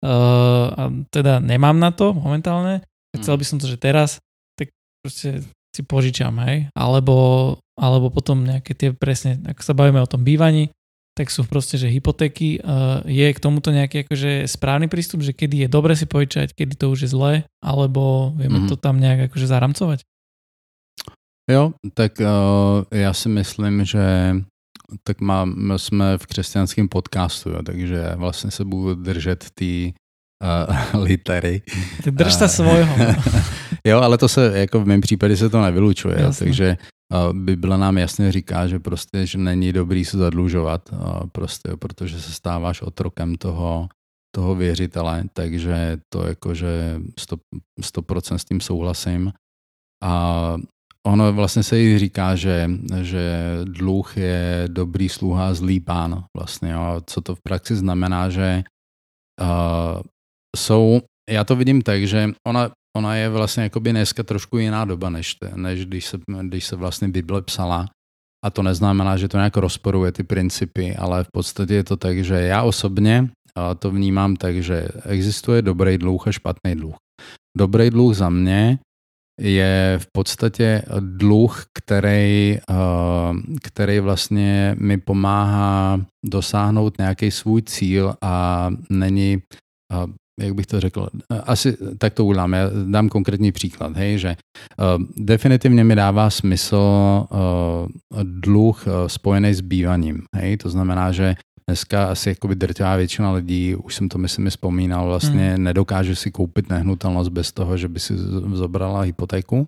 Uh, a teda nemám na to momentálne. Chcel by som to, že teraz, tak proste si požičam, hej. Alebo, alebo potom nejaké tie presne, ak sa bavíme o tom bývaní, tak sú proste, že hypotéky. Uh, je k tomuto nejaký akože správny prístup, že kedy je dobre si požičať, kedy to už je zlé, alebo vieme mm-hmm. to tam nejak akože zaramcovať? Jo, tak uh, já si myslím, že tak mám, jsme v křesťanském podcastu, jo, takže vlastně se budu držet ty uh, (laughs) litery. Ty drž se uh, svojho. (laughs) jo, ale to se, jako v mém případě se to nevylučuje, jo, takže uh, Bible nám jasně říká, že prostě, že není dobrý se zadlužovat, uh, prostě, protože se stáváš otrokem toho, toho věřitele, takže to jakože 100%, 100% s tím souhlasím. A ono vlastně se i říká, že, že dluh je dobrý sluha, zlý pán. Vlastně, jo. Co to v praxi znamená, že uh, jsou, já to vidím tak, že ona, ona je vlastně jakoby dneska trošku jiná doba, než, než když, se, když se vlastně Bible psala. A to neznamená, že to nějak rozporuje ty principy, ale v podstatě je to tak, že já osobně to vnímám tak, že existuje dobrý dluh a špatný dluh. Dobrý dluh za mě je v podstatě dluh, který, eh, který vlastně mi pomáhá dosáhnout nějaký svůj cíl a není, jak bych to řekl, asi tak to udělám. Já dám konkrétní příklad, hej, že uh, definitivně mi dává smysl uh, dluh uh, spojený s bývaním. Hej, to znamená, že dneska asi jakoby drtivá většina lidí, už jsem to myslím vzpomínal, vlastně hmm. nedokáže si koupit nehnutelnost bez toho, že by si zobrala hypotéku.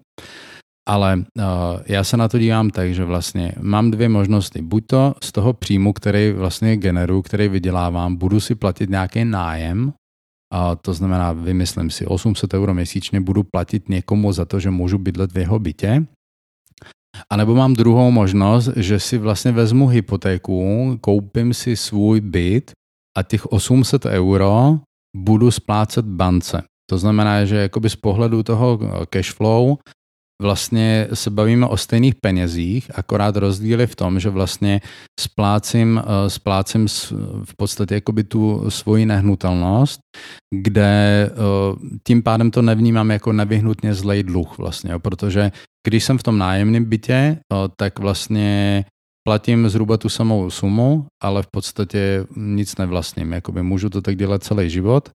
Ale uh, já se na to dívám tak, že vlastně mám dvě možnosti. Buď to z toho příjmu, který vlastně generuju, který vydělávám, budu si platit nějaký nájem, a to znamená, vymyslím si 800 euro měsíčně, budu platit někomu za to, že můžu bydlet v jeho bytě. A nebo mám druhou možnost, že si vlastně vezmu hypotéku, koupím si svůj byt a těch 800 euro budu splácet bance. To znamená, že jakoby z pohledu toho cash flow vlastně se bavíme o stejných penězích, akorát rozdíl je v tom, že vlastně splácím, eh, splácím v podstatě jakoby tu svoji nehnutelnost, kde eh, tím pádem to nevnímám jako nevyhnutně zlej dluh vlastně, protože když jsem v tom nájemném bytě, eh, tak vlastně platím zhruba tu samou sumu, ale v podstatě nic nevlastním. Jakoby můžu to tak dělat celý život.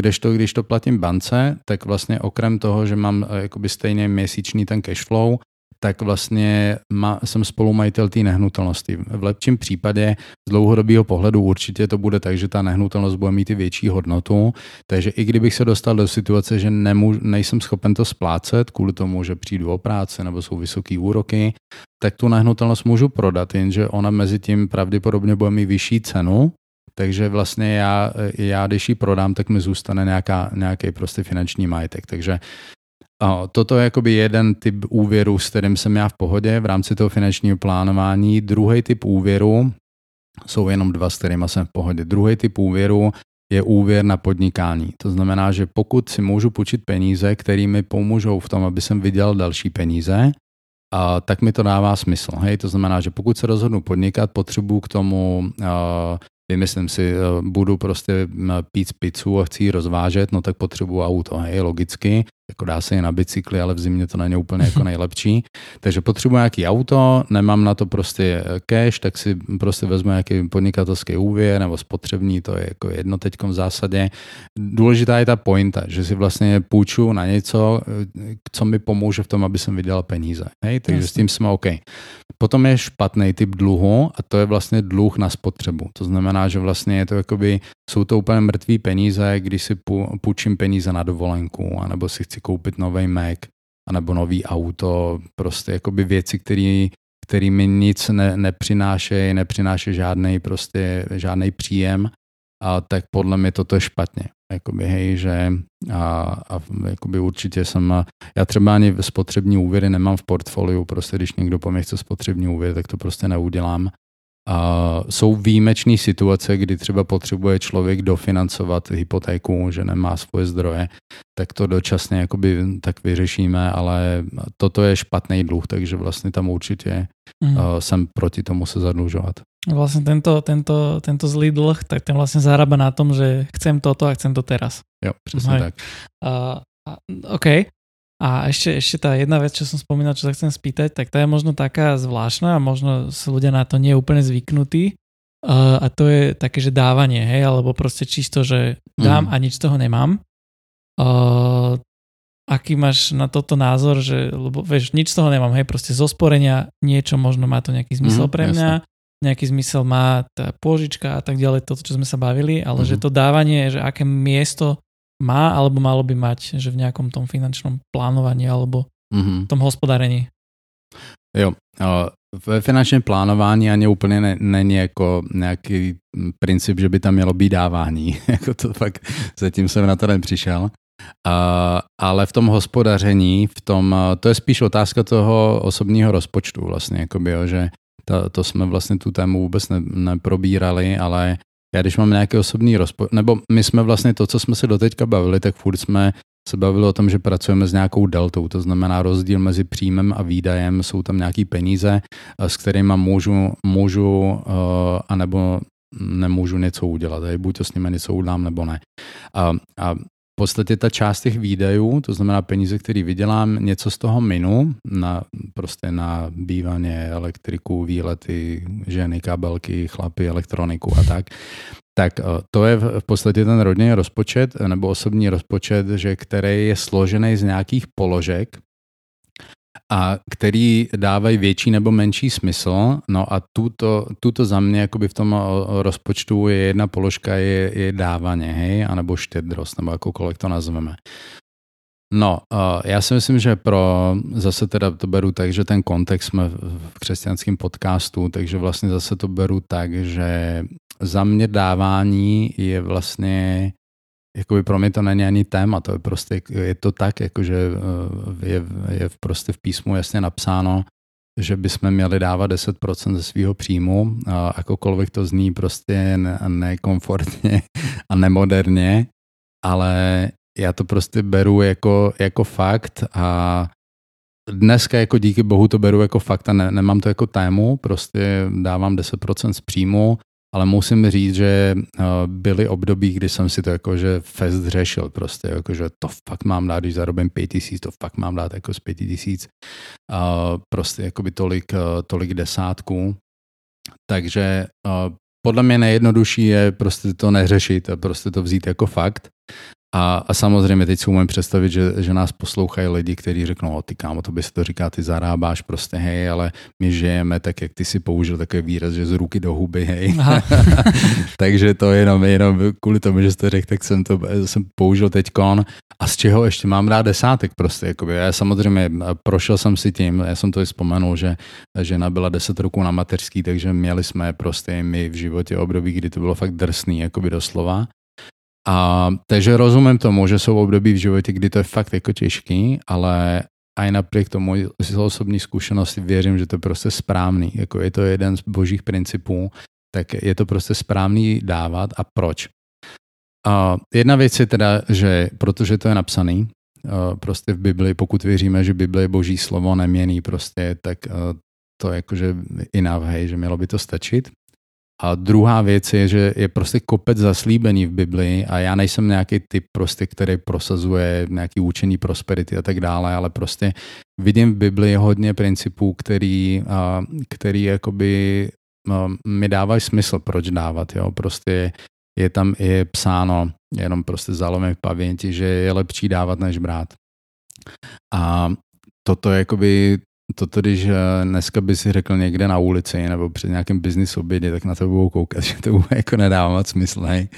Kdežto, když to platím bance, tak vlastně okrem toho, že mám eh, jakoby stejně měsíčný ten cash flow, tak vlastně má, jsem spolumajitel té nehnutelnosti. V lepším případě z dlouhodobého pohledu určitě to bude tak, že ta nehnutelnost bude mít i větší hodnotu, takže i kdybych se dostal do situace, že nemů, nejsem schopen to splácet kvůli tomu, že přijdu o práci nebo jsou vysoké úroky, tak tu nehnutelnost můžu prodat, jenže ona mezi tím pravděpodobně bude mít vyšší cenu, takže vlastně já, já když ji prodám, tak mi zůstane nějaká, nějaký prostě finanční majetek. Takže Toto je jakoby jeden typ úvěru, s kterým jsem já v pohodě v rámci toho finančního plánování. Druhý typ úvěru, jsou jenom dva, s kterými jsem v pohodě. Druhý typ úvěru je úvěr na podnikání. To znamená, že pokud si můžu půjčit peníze, které mi pomůžou v tom, aby jsem viděl další peníze, a tak mi to dává smysl. Hej? To znamená, že pokud se rozhodnu podnikat, potřebuji k tomu uh, vymyslím si, eh, budu prostě pít pizzu a chci ji rozvážet, no tak potřebuji auto, hej, logicky, jako dá se je na bicykli, ale v zimě to není úplně jako (laughs) nejlepší. Takže potřebuji nějaký auto, nemám na to prostě eh, cash, tak si prostě vezmu nějaký podnikatelský úvěr nebo spotřební, to je jako jedno teď v zásadě. Důležitá je ta pointa, že si vlastně půjču na něco, eh, co mi pomůže v tom, aby jsem vydělal peníze. Hej? Takže Jasně. s tím jsme OK. Potom je špatný typ dluhu a to je vlastně dluh na spotřebu. To znamená, že vlastně je to jakoby, jsou to úplně mrtvý peníze, když si půjčím peníze na dovolenku, anebo si chci koupit nový Mac, anebo nový auto, prostě jakoby věci, které který mi nic ne, nepřinášejí, nepřináší žádný prostě žádný příjem, a tak podle mě toto je špatně. Jakoby, hej, že a, a jakoby určitě jsem, já třeba ani spotřební úvěry nemám v portfoliu, prostě když někdo po mě chce spotřební úvěr, tak to prostě neudělám. A jsou výjimečné situace, kdy třeba potřebuje člověk dofinancovat hypotéku, že nemá svoje zdroje, tak to dočasně jakoby tak vyřešíme, ale toto je špatný dluh, takže vlastně tam určitě mm. jsem proti tomu se zadlužovat. Vlastne tento, tento, tento zlý dlh, tak ten vlastne zarába na tom, že chcem toto a chcem to teraz. Jo, presne tak. Uh, OK. A ešte, ešte tá jedna vec, čo som spomínal, čo sa chcem spýtať, tak tá je možno taká zvláštna a možno sú ľudia na to nie úplne zvyknutí. Uh, a to je také, že dávanie, hej, alebo proste čisto, že dám mm. a nič z toho nemám. Uh, aký máš na toto názor, že, lebo vieš, nič z toho nemám, hej, proste zo sporenia niečo, možno má to nejaký zmysel mm, pre mňa, jasne nejaký zmysel má tá pôžička a tak ďalej, toto, čo sme sa bavili, ale mm-hmm. že to dávanie, že aké miesto má alebo malo by mať, že v nejakom tom finančnom plánovaní alebo mm-hmm. tom hospodárení. Jo, ve finančním plánování ani úplně ne, není jako nějaký princip, že by tam mělo být dávání. (laughs) jako to fakt, zatím jsem na to nepřišel. Uh, ale v tom hospodaření, v tom, to je spíš otázka toho osobního rozpočtu vlastně, jakoby, jo, že to, to jsme vlastně tu tému vůbec ne, neprobírali, ale já když mám nějaký osobní rozpočet, nebo my jsme vlastně to, co jsme se doteďka bavili, tak furt jsme se bavili o tom, že pracujeme s nějakou deltou, to znamená rozdíl mezi příjmem a výdajem, jsou tam nějaký peníze, eh, s kterými můžu, můžu uh, anebo nemůžu něco udělat, buď to s nimi něco udělám, nebo ne. A, a podstatě ta část těch výdajů, to znamená peníze, které vydělám, něco z toho minu na, prostě na bývaně, elektriku, výlety, ženy, kabelky, chlapy, elektroniku a tak. tak to je v podstatě ten rodinný rozpočet nebo osobní rozpočet, že který je složený z nějakých položek, a který dávají větší nebo menší smysl. No a tuto, tuto za mě jakoby v tom rozpočtu je jedna položka je, je dávaně, hej, anebo štědrost, nebo jakoukoliv to nazveme. No, já si myslím, že pro, zase teda to beru tak, že ten kontext jsme v křesťanském podcastu, takže vlastně zase to beru tak, že za mě dávání je vlastně jakoby pro mě to není ani téma, to je prostě, je to tak, jakože eh, je, je prostě v písmu jasně napsáno, že bychom měli dávat 10% ze svého příjmu, a jakokoliv to zní prostě nekomfortně a nemoderně, ale já to prostě beru jako, jako fakt a dneska jako díky bohu to beru jako fakt a ne, nemám to jako tému, prostě dávám 10% z příjmu, ale musím říct, že eh, byly období, kdy jsem si to jakože fest řešil prostě, jakože to fakt mám dát, když zarobím pět tisíc, to fakt mám dát jako z pěti tisíc, prostě jakoby tolik, eh, tolik desátků. Takže eh, podle mě nejjednodušší je prostě to neřešit a prostě to vzít jako fakt a, a samozřejmě teď si umím představit, že, že nás poslouchají lidi, kteří řeknou, o ty kámo, to by se to říká, ty zarábáš prostě, hej, ale my žijeme tak, jak ty si použil takový výraz, že z ruky do huby, hej. (laughs) Takže to jenom, jenom kvůli tomu, že jste řekl, tak jsem to jsem použil teď kon. A z čeho ještě mám rád desátek prostě, jakoby. Já samozřejmě prošel jsem si tím, já jsem to i vzpomenul, že žena byla deset roků na mateřský, takže měli jsme prostě my v životě období, kdy to bylo fakt drsný, jakoby doslova. A takže rozumím tomu, že jsou období v životě, kdy to je fakt jako těžký, ale a i napriek tomu z osobní zkušenosti věřím, že to je prostě správný. Jako je to jeden z božích principů, tak je to prostě správný dávat. A proč? A jedna věc je teda, že protože to je napsaný, prostě v Bibli, pokud věříme, že Bible je boží slovo, neměný prostě, tak to je jakože enough, hej, že mělo by to stačit. A druhá věc je, že je prostě kopec zaslíbení v Biblii a já nejsem nějaký typ prostě, který prosazuje nějaký učení prosperity a tak dále, ale prostě vidím v Biblii hodně principů, který, který jakoby mi dávají smysl, proč dávat. Jo? Prostě je tam je psáno, jenom prostě zalomím v paměti, že je lepší dávat, než brát. A toto jakoby to když eh, dneska by si řekl někde na ulici nebo před nějakým business obědě, tak na to budou koukat, (laughs) že to bude jako nedává moc smysl. Hej.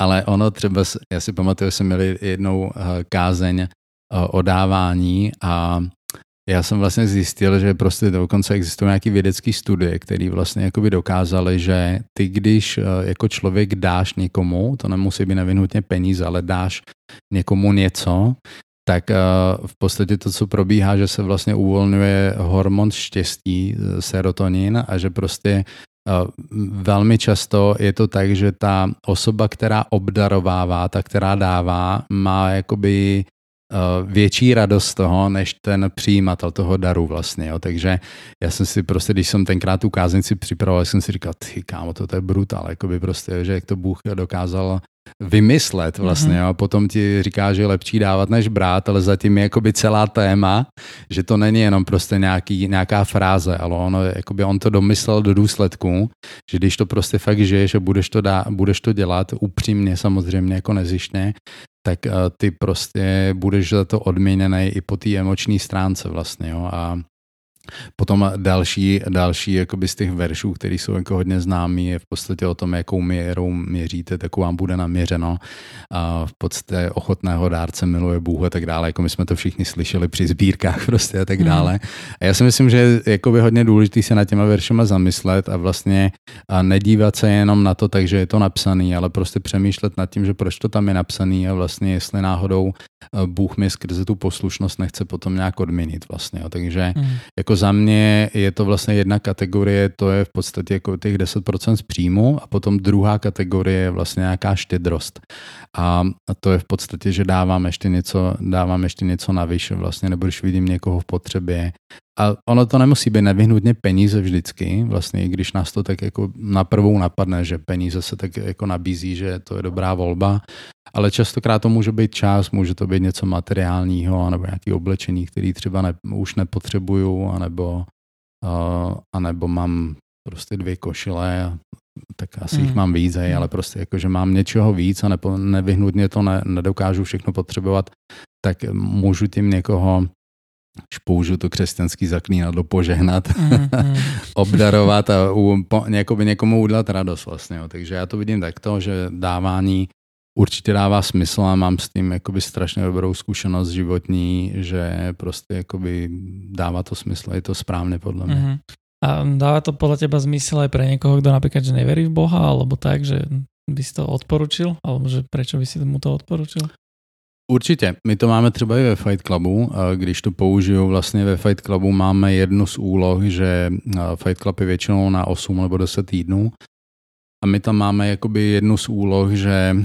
Ale ono třeba, já si pamatuju, že jsme měli jednou eh, kázeň eh, o dávání a já jsem vlastně zjistil, že prostě dokonce existují nějaké vědecké studie, které vlastně jakoby dokázaly, že ty, když jako člověk dáš někomu, to nemusí být nevinutně peníze, ale dáš někomu něco, tak eh, v podstatě to, co probíhá, že se vlastně uvolňuje hormon štěstí, eh, serotonin a že prostě eh, velmi často je to tak, že ta osoba, která obdarovává, ta, která dává, má jakoby větší radost toho, než ten přijímatel toho daru vlastně. Jo. Takže já jsem si prostě, když jsem tenkrát tu káznici připravoval, jsem si říkal, ty kámo, to, to je brutál, jakoby prostě, že jak to Bůh dokázal vymyslet vlastně. Mm-hmm. A potom ti říká, že je lepší dávat než brát, ale zatím je jakoby celá téma, že to není jenom prostě nějaký, nějaká fráze, ale ono, jakoby on to domyslel do důsledku, že když to prostě fakt žiješ a budeš to, dá, budeš to dělat upřímně samozřejmě jako nezištně, tak uh, ty prostě budeš za to odměněný i po té emoční stránce vlastně. Jo? A Potom další, další jakoby z těch veršů, které jsou jako hodně známý, je v podstatě o tom, jakou měrou měříte, tak vám bude naměřeno. A v podstatě ochotného dárce miluje Bůh a tak dále, jako my jsme to všichni slyšeli při sbírkách (laughs) prostě a tak hmm. dále. A já si myslím, že je jakoby hodně důležité se na těma veršema zamyslet a vlastně a nedívat se jenom na to, takže je to napsaný, ale prostě přemýšlet nad tím, že proč to tam je napsaný a vlastně jestli náhodou Bůh mi skrze tu poslušnost nechce potom nějak odměnit vlastně. Takže hmm. jako za mě je to vlastně jedna kategorie, to je v podstatě jako těch 10% z příjmu a potom druhá kategorie je vlastně nějaká štědrost. A to je v podstatě, že dávám ještě něco, dávám ještě něco navyš vlastně, nebo když vidím někoho v potřebě. A ono to nemusí být nevyhnutně peníze vždycky, vlastně, když nás to tak jako na prvou napadne, že peníze se tak jako nabízí, že to je dobrá volba, ale častokrát to může být čas, může to být něco materiálního, nebo nějaký oblečení, který třeba ne, už nepotřebuju, anebo, uh, anebo mám prostě dvě košile tak asi mm. jich mám víc, hej, ale prostě jako, že mám něčeho víc a nepo, nevyhnutně to ne, nedokážu všechno potřebovat, tak můžu tím někoho použiju to křesťanský zaklínadlo, požehnat, mm-hmm. (laughs) obdarovat a u, po, někomu, někomu udělat radost vlastně. Jo. Takže já to vidím takto, že dávání určitě dává smysl a mám s tím jakoby strašně dobrou zkušenost životní, že prostě jakoby dává to smysl, je to správně podle mě. Mm-hmm. A dáva to podľa teba zmysel aj pre niekoho, kto napríklad že neverí v Boha, alebo tak, že by si to odporučil? Alebo že prečo by si mu to odporučil? Určitě. My to máme třeba i ve Fight Clubu. Když to použiju, vlastně ve Fight Clubu máme jednu z úloh, že Fight Club je většinou na 8 nebo 10 týdnů a my tam máme jakoby jednu z úloh, že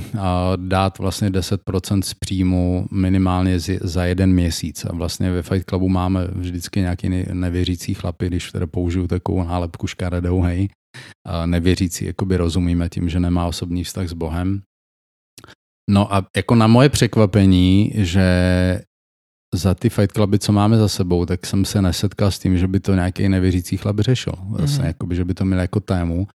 dát vlastně 10% z příjmu minimálně za jeden měsíc. A vlastně ve Fight Clubu máme vždycky nějaký nevěřící chlapy, když teda použiju takovou nálepku škaredou, hej. A nevěřící jakoby rozumíme tím, že nemá osobní vztah s Bohem. No a jako na moje překvapení, že za ty fight cluby, co máme za sebou, tak jsem se nesetkal s tím, že by to nějaký nevěřící chlap řešil. Vlastně, mm-hmm. jakoby, že by to měl jako tému.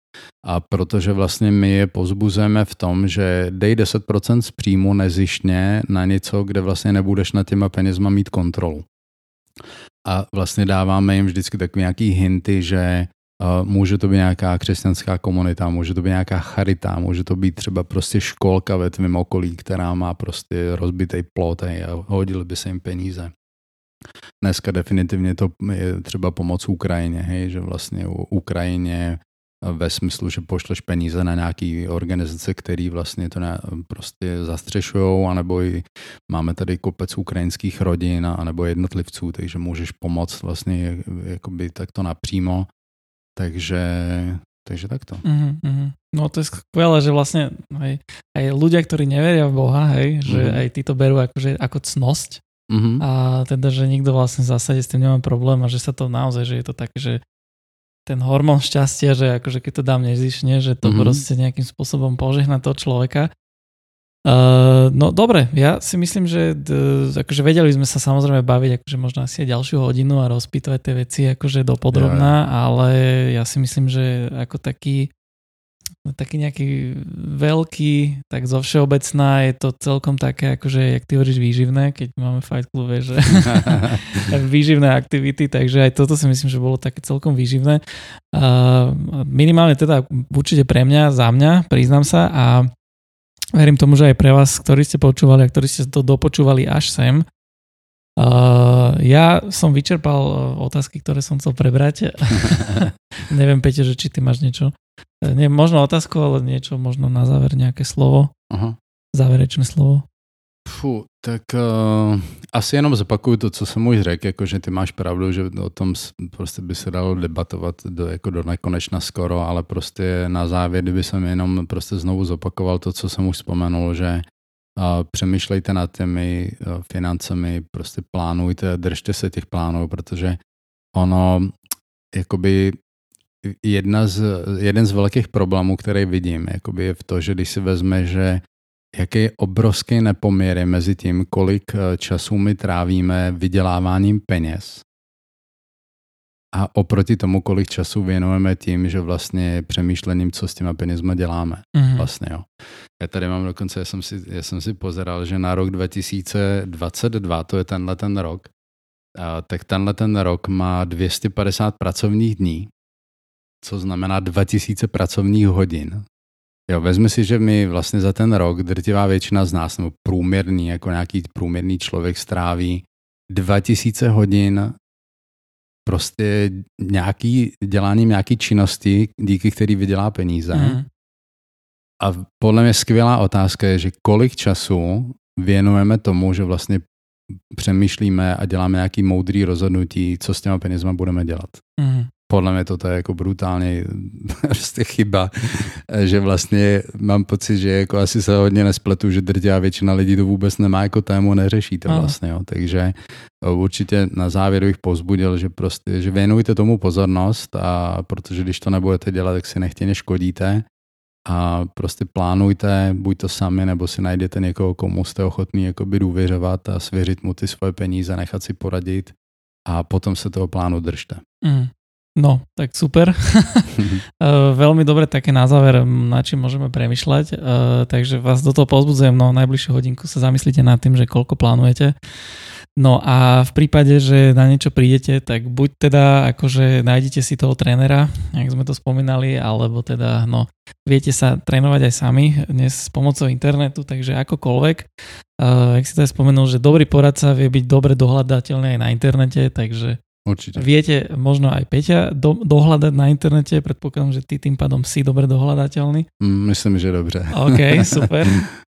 A protože vlastně my je pozbuzujeme v tom, že dej 10% z příjmu nezištně na něco, kde vlastně nebudeš na těma penězma mít kontrolu. A vlastně dáváme jim vždycky takové nějaký hinty, že může to být nějaká křesťanská komunita, může to být nějaká charita, může to být třeba prostě školka ve tvém okolí, která má prostě rozbitý plot a hodili by se jim peníze. Dneska definitivně to je třeba pomoc Ukrajině, hej, že vlastně u Ukrajině ve smyslu, že pošleš peníze na nějaký organizace, který vlastně to ne, prostě zastřešují, anebo i máme tady kopec ukrajinských rodin, anebo jednotlivců, takže můžeš pomoct vlastně jakoby takto napřímo Takže, takže takto. Mm-hmm. No to je skvelé, že vlastne hej, aj ľudia, ktorí neveria v Boha, hej, že mm-hmm. aj tí to berú akože, ako cnosť mm-hmm. a teda, že nikto vlastne v zásade s tým nemá problém a že sa to naozaj, že je to také, že ten hormón šťastia, že akože keď to dám nezišne, že to mm-hmm. proste nejakým spôsobom požehna toho človeka Uh, no dobre, ja si myslím, že d- akože vedeli sme sa samozrejme baviť akože možno asi aj ďalšiu hodinu a rozpýtovať tie veci akože dopodrobná, ja. ale ja si myslím, že ako taký taký nejaký veľký, tak zo všeobecná je to celkom také, akože, jak ty hovoríš, výživné, keď máme Fight Club, že (laughs) výživné aktivity, takže aj toto si myslím, že bolo také celkom výživné. Uh, minimálne teda určite pre mňa, za mňa, priznám sa a Verím tomu, že aj pre vás, ktorí ste počúvali a ktorí ste to dopočúvali až sem. Uh, ja som vyčerpal uh, otázky, ktoré som chcel prebrať. (laughs) (laughs) Neviem, Peťo, že či ty máš niečo. Uh, nie, možno otázku, ale niečo, možno na záver nejaké slovo. Aha. Záverečné slovo. Fu, tak uh, asi jenom zopakuju to, co jsem už řekl, jako že ty máš pravdu, že o tom prostě by se dalo debatovat do, jako do nekonečna skoro, ale prostě na závěr, kdyby jsem jenom prostě znovu zopakoval to, co jsem už vzpomenul, že uh, přemýšlejte nad těmi uh, financemi, prostě plánujte, držte se těch plánů, protože ono, jakoby jedna z, jeden z velkých problémů, který vidím, jakoby je v to, že když si vezme, že jaký je obrovský nepoměr mezi tím, kolik eh, času my trávíme vyděláváním peněz a oproti tomu, kolik času věnujeme tím, že vlastně přemýšlením, co s těma penězma děláme. Mm-hmm. Vlastně, jo. Já tady mám dokonce, já jsem, si, já jsem si pozeral, že na rok 2022, to je tenhle ten rok, a, tak tenhle ten rok má 250 pracovních dní, co znamená 2000 pracovních hodin. Jo, vezmi si, že my vlastně za ten rok drtivá většina z nás, nebo průměrný, jako nějaký průměrný člověk stráví 2000 hodin prostě nějaký, děláním nějaký činnosti, díky který vydělá peníze. Mm. A podle mě skvělá otázka je, že kolik času věnujeme tomu, že vlastně přemýšlíme a děláme nějaký moudrý rozhodnutí, co s těma penězma budeme dělat. Mm podle mě to je jako brutálně (laughs) prostě chyba, že vlastně mám pocit, že jako asi se hodně nespletu, že drtivá většina lidí to vůbec nemá jako tému, neřeší to vlastně, jo. takže eh, určitě na závěr bych pozbudil, že prostě, že věnujte tomu pozornost a protože když to nebudete dělat, tak si nechtěně škodíte a prostě plánujte, buď to sami, nebo si najděte někoho, komu jste ochotný jakoby důvěřovat a svěřit mu ty svoje peníze, nechat si poradit a potom se toho plánu držte. Mm. No, tak super. (laughs) Veľmi dobre také na záver, na čím môžeme premyšľať. Takže vás do toho pozbudzujem, no najbližšiu hodinku sa zamyslíte nad tým, že koľko plánujete. No a v prípade, že na niečo prídete, tak buď teda akože nájdete si toho trénera, jak sme to spomínali, alebo teda no, viete sa trénovať aj sami dnes s pomocou internetu, takže akokoľvek. Uh, jak si to aj spomenul, že dobrý poradca vie byť dobre dohľadateľný aj na internete, takže Určite. Viete možno aj Peťa do, dohľadať na internete, predpokladám, že ty tým pádom si dobre dohľadateľný. Mm, myslím, že dobře. OK, (laughs) super.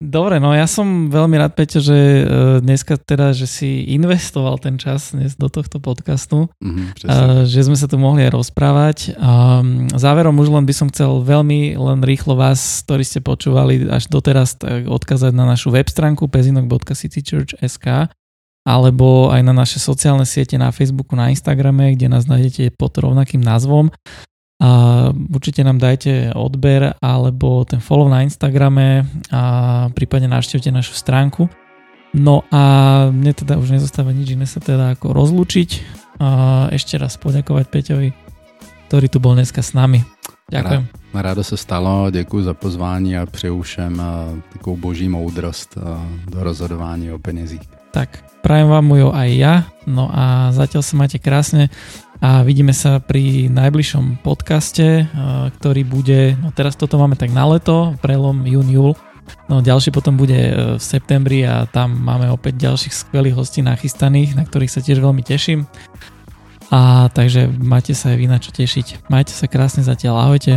Dobre, no ja som veľmi rád, Peťo, že e, dneska teda, že si investoval ten čas dnes do tohto podcastu, mm, že sme sa tu mohli aj rozprávať. Záverom už len by som chcel veľmi len rýchlo vás, ktorí ste počúvali až doteraz, tak odkázať na našu web stránku pezinok.citychurch.sk alebo aj na naše sociálne siete na Facebooku, na Instagrame, kde nás nájdete pod rovnakým názvom. A určite nám dajte odber alebo ten follow na Instagrame a prípadne navštívte našu stránku. No a mne teda už nezostáva nič iné sa teda ako rozlúčiť a ešte raz poďakovať Peťovi, ktorý tu bol dneska s nami. Ďakujem. Rádo se stalo, děkuji za pozvání a přeju všem takovou boží moudrost do rozhodování o penězích. Tak, prajem vám ju aj ja, no a zatiaľ sa máte krásne a vidíme sa pri najbližšom podcaste, ktorý bude, no teraz toto máme tak na leto, prelom jún, júl, no ďalší potom bude e, v septembri a tam máme opäť ďalších skvelých hostí nachystaných, na ktorých sa tiež veľmi teším. A takže máte sa aj vy na čo tešiť. Majte sa krásne zatiaľ, ahojte.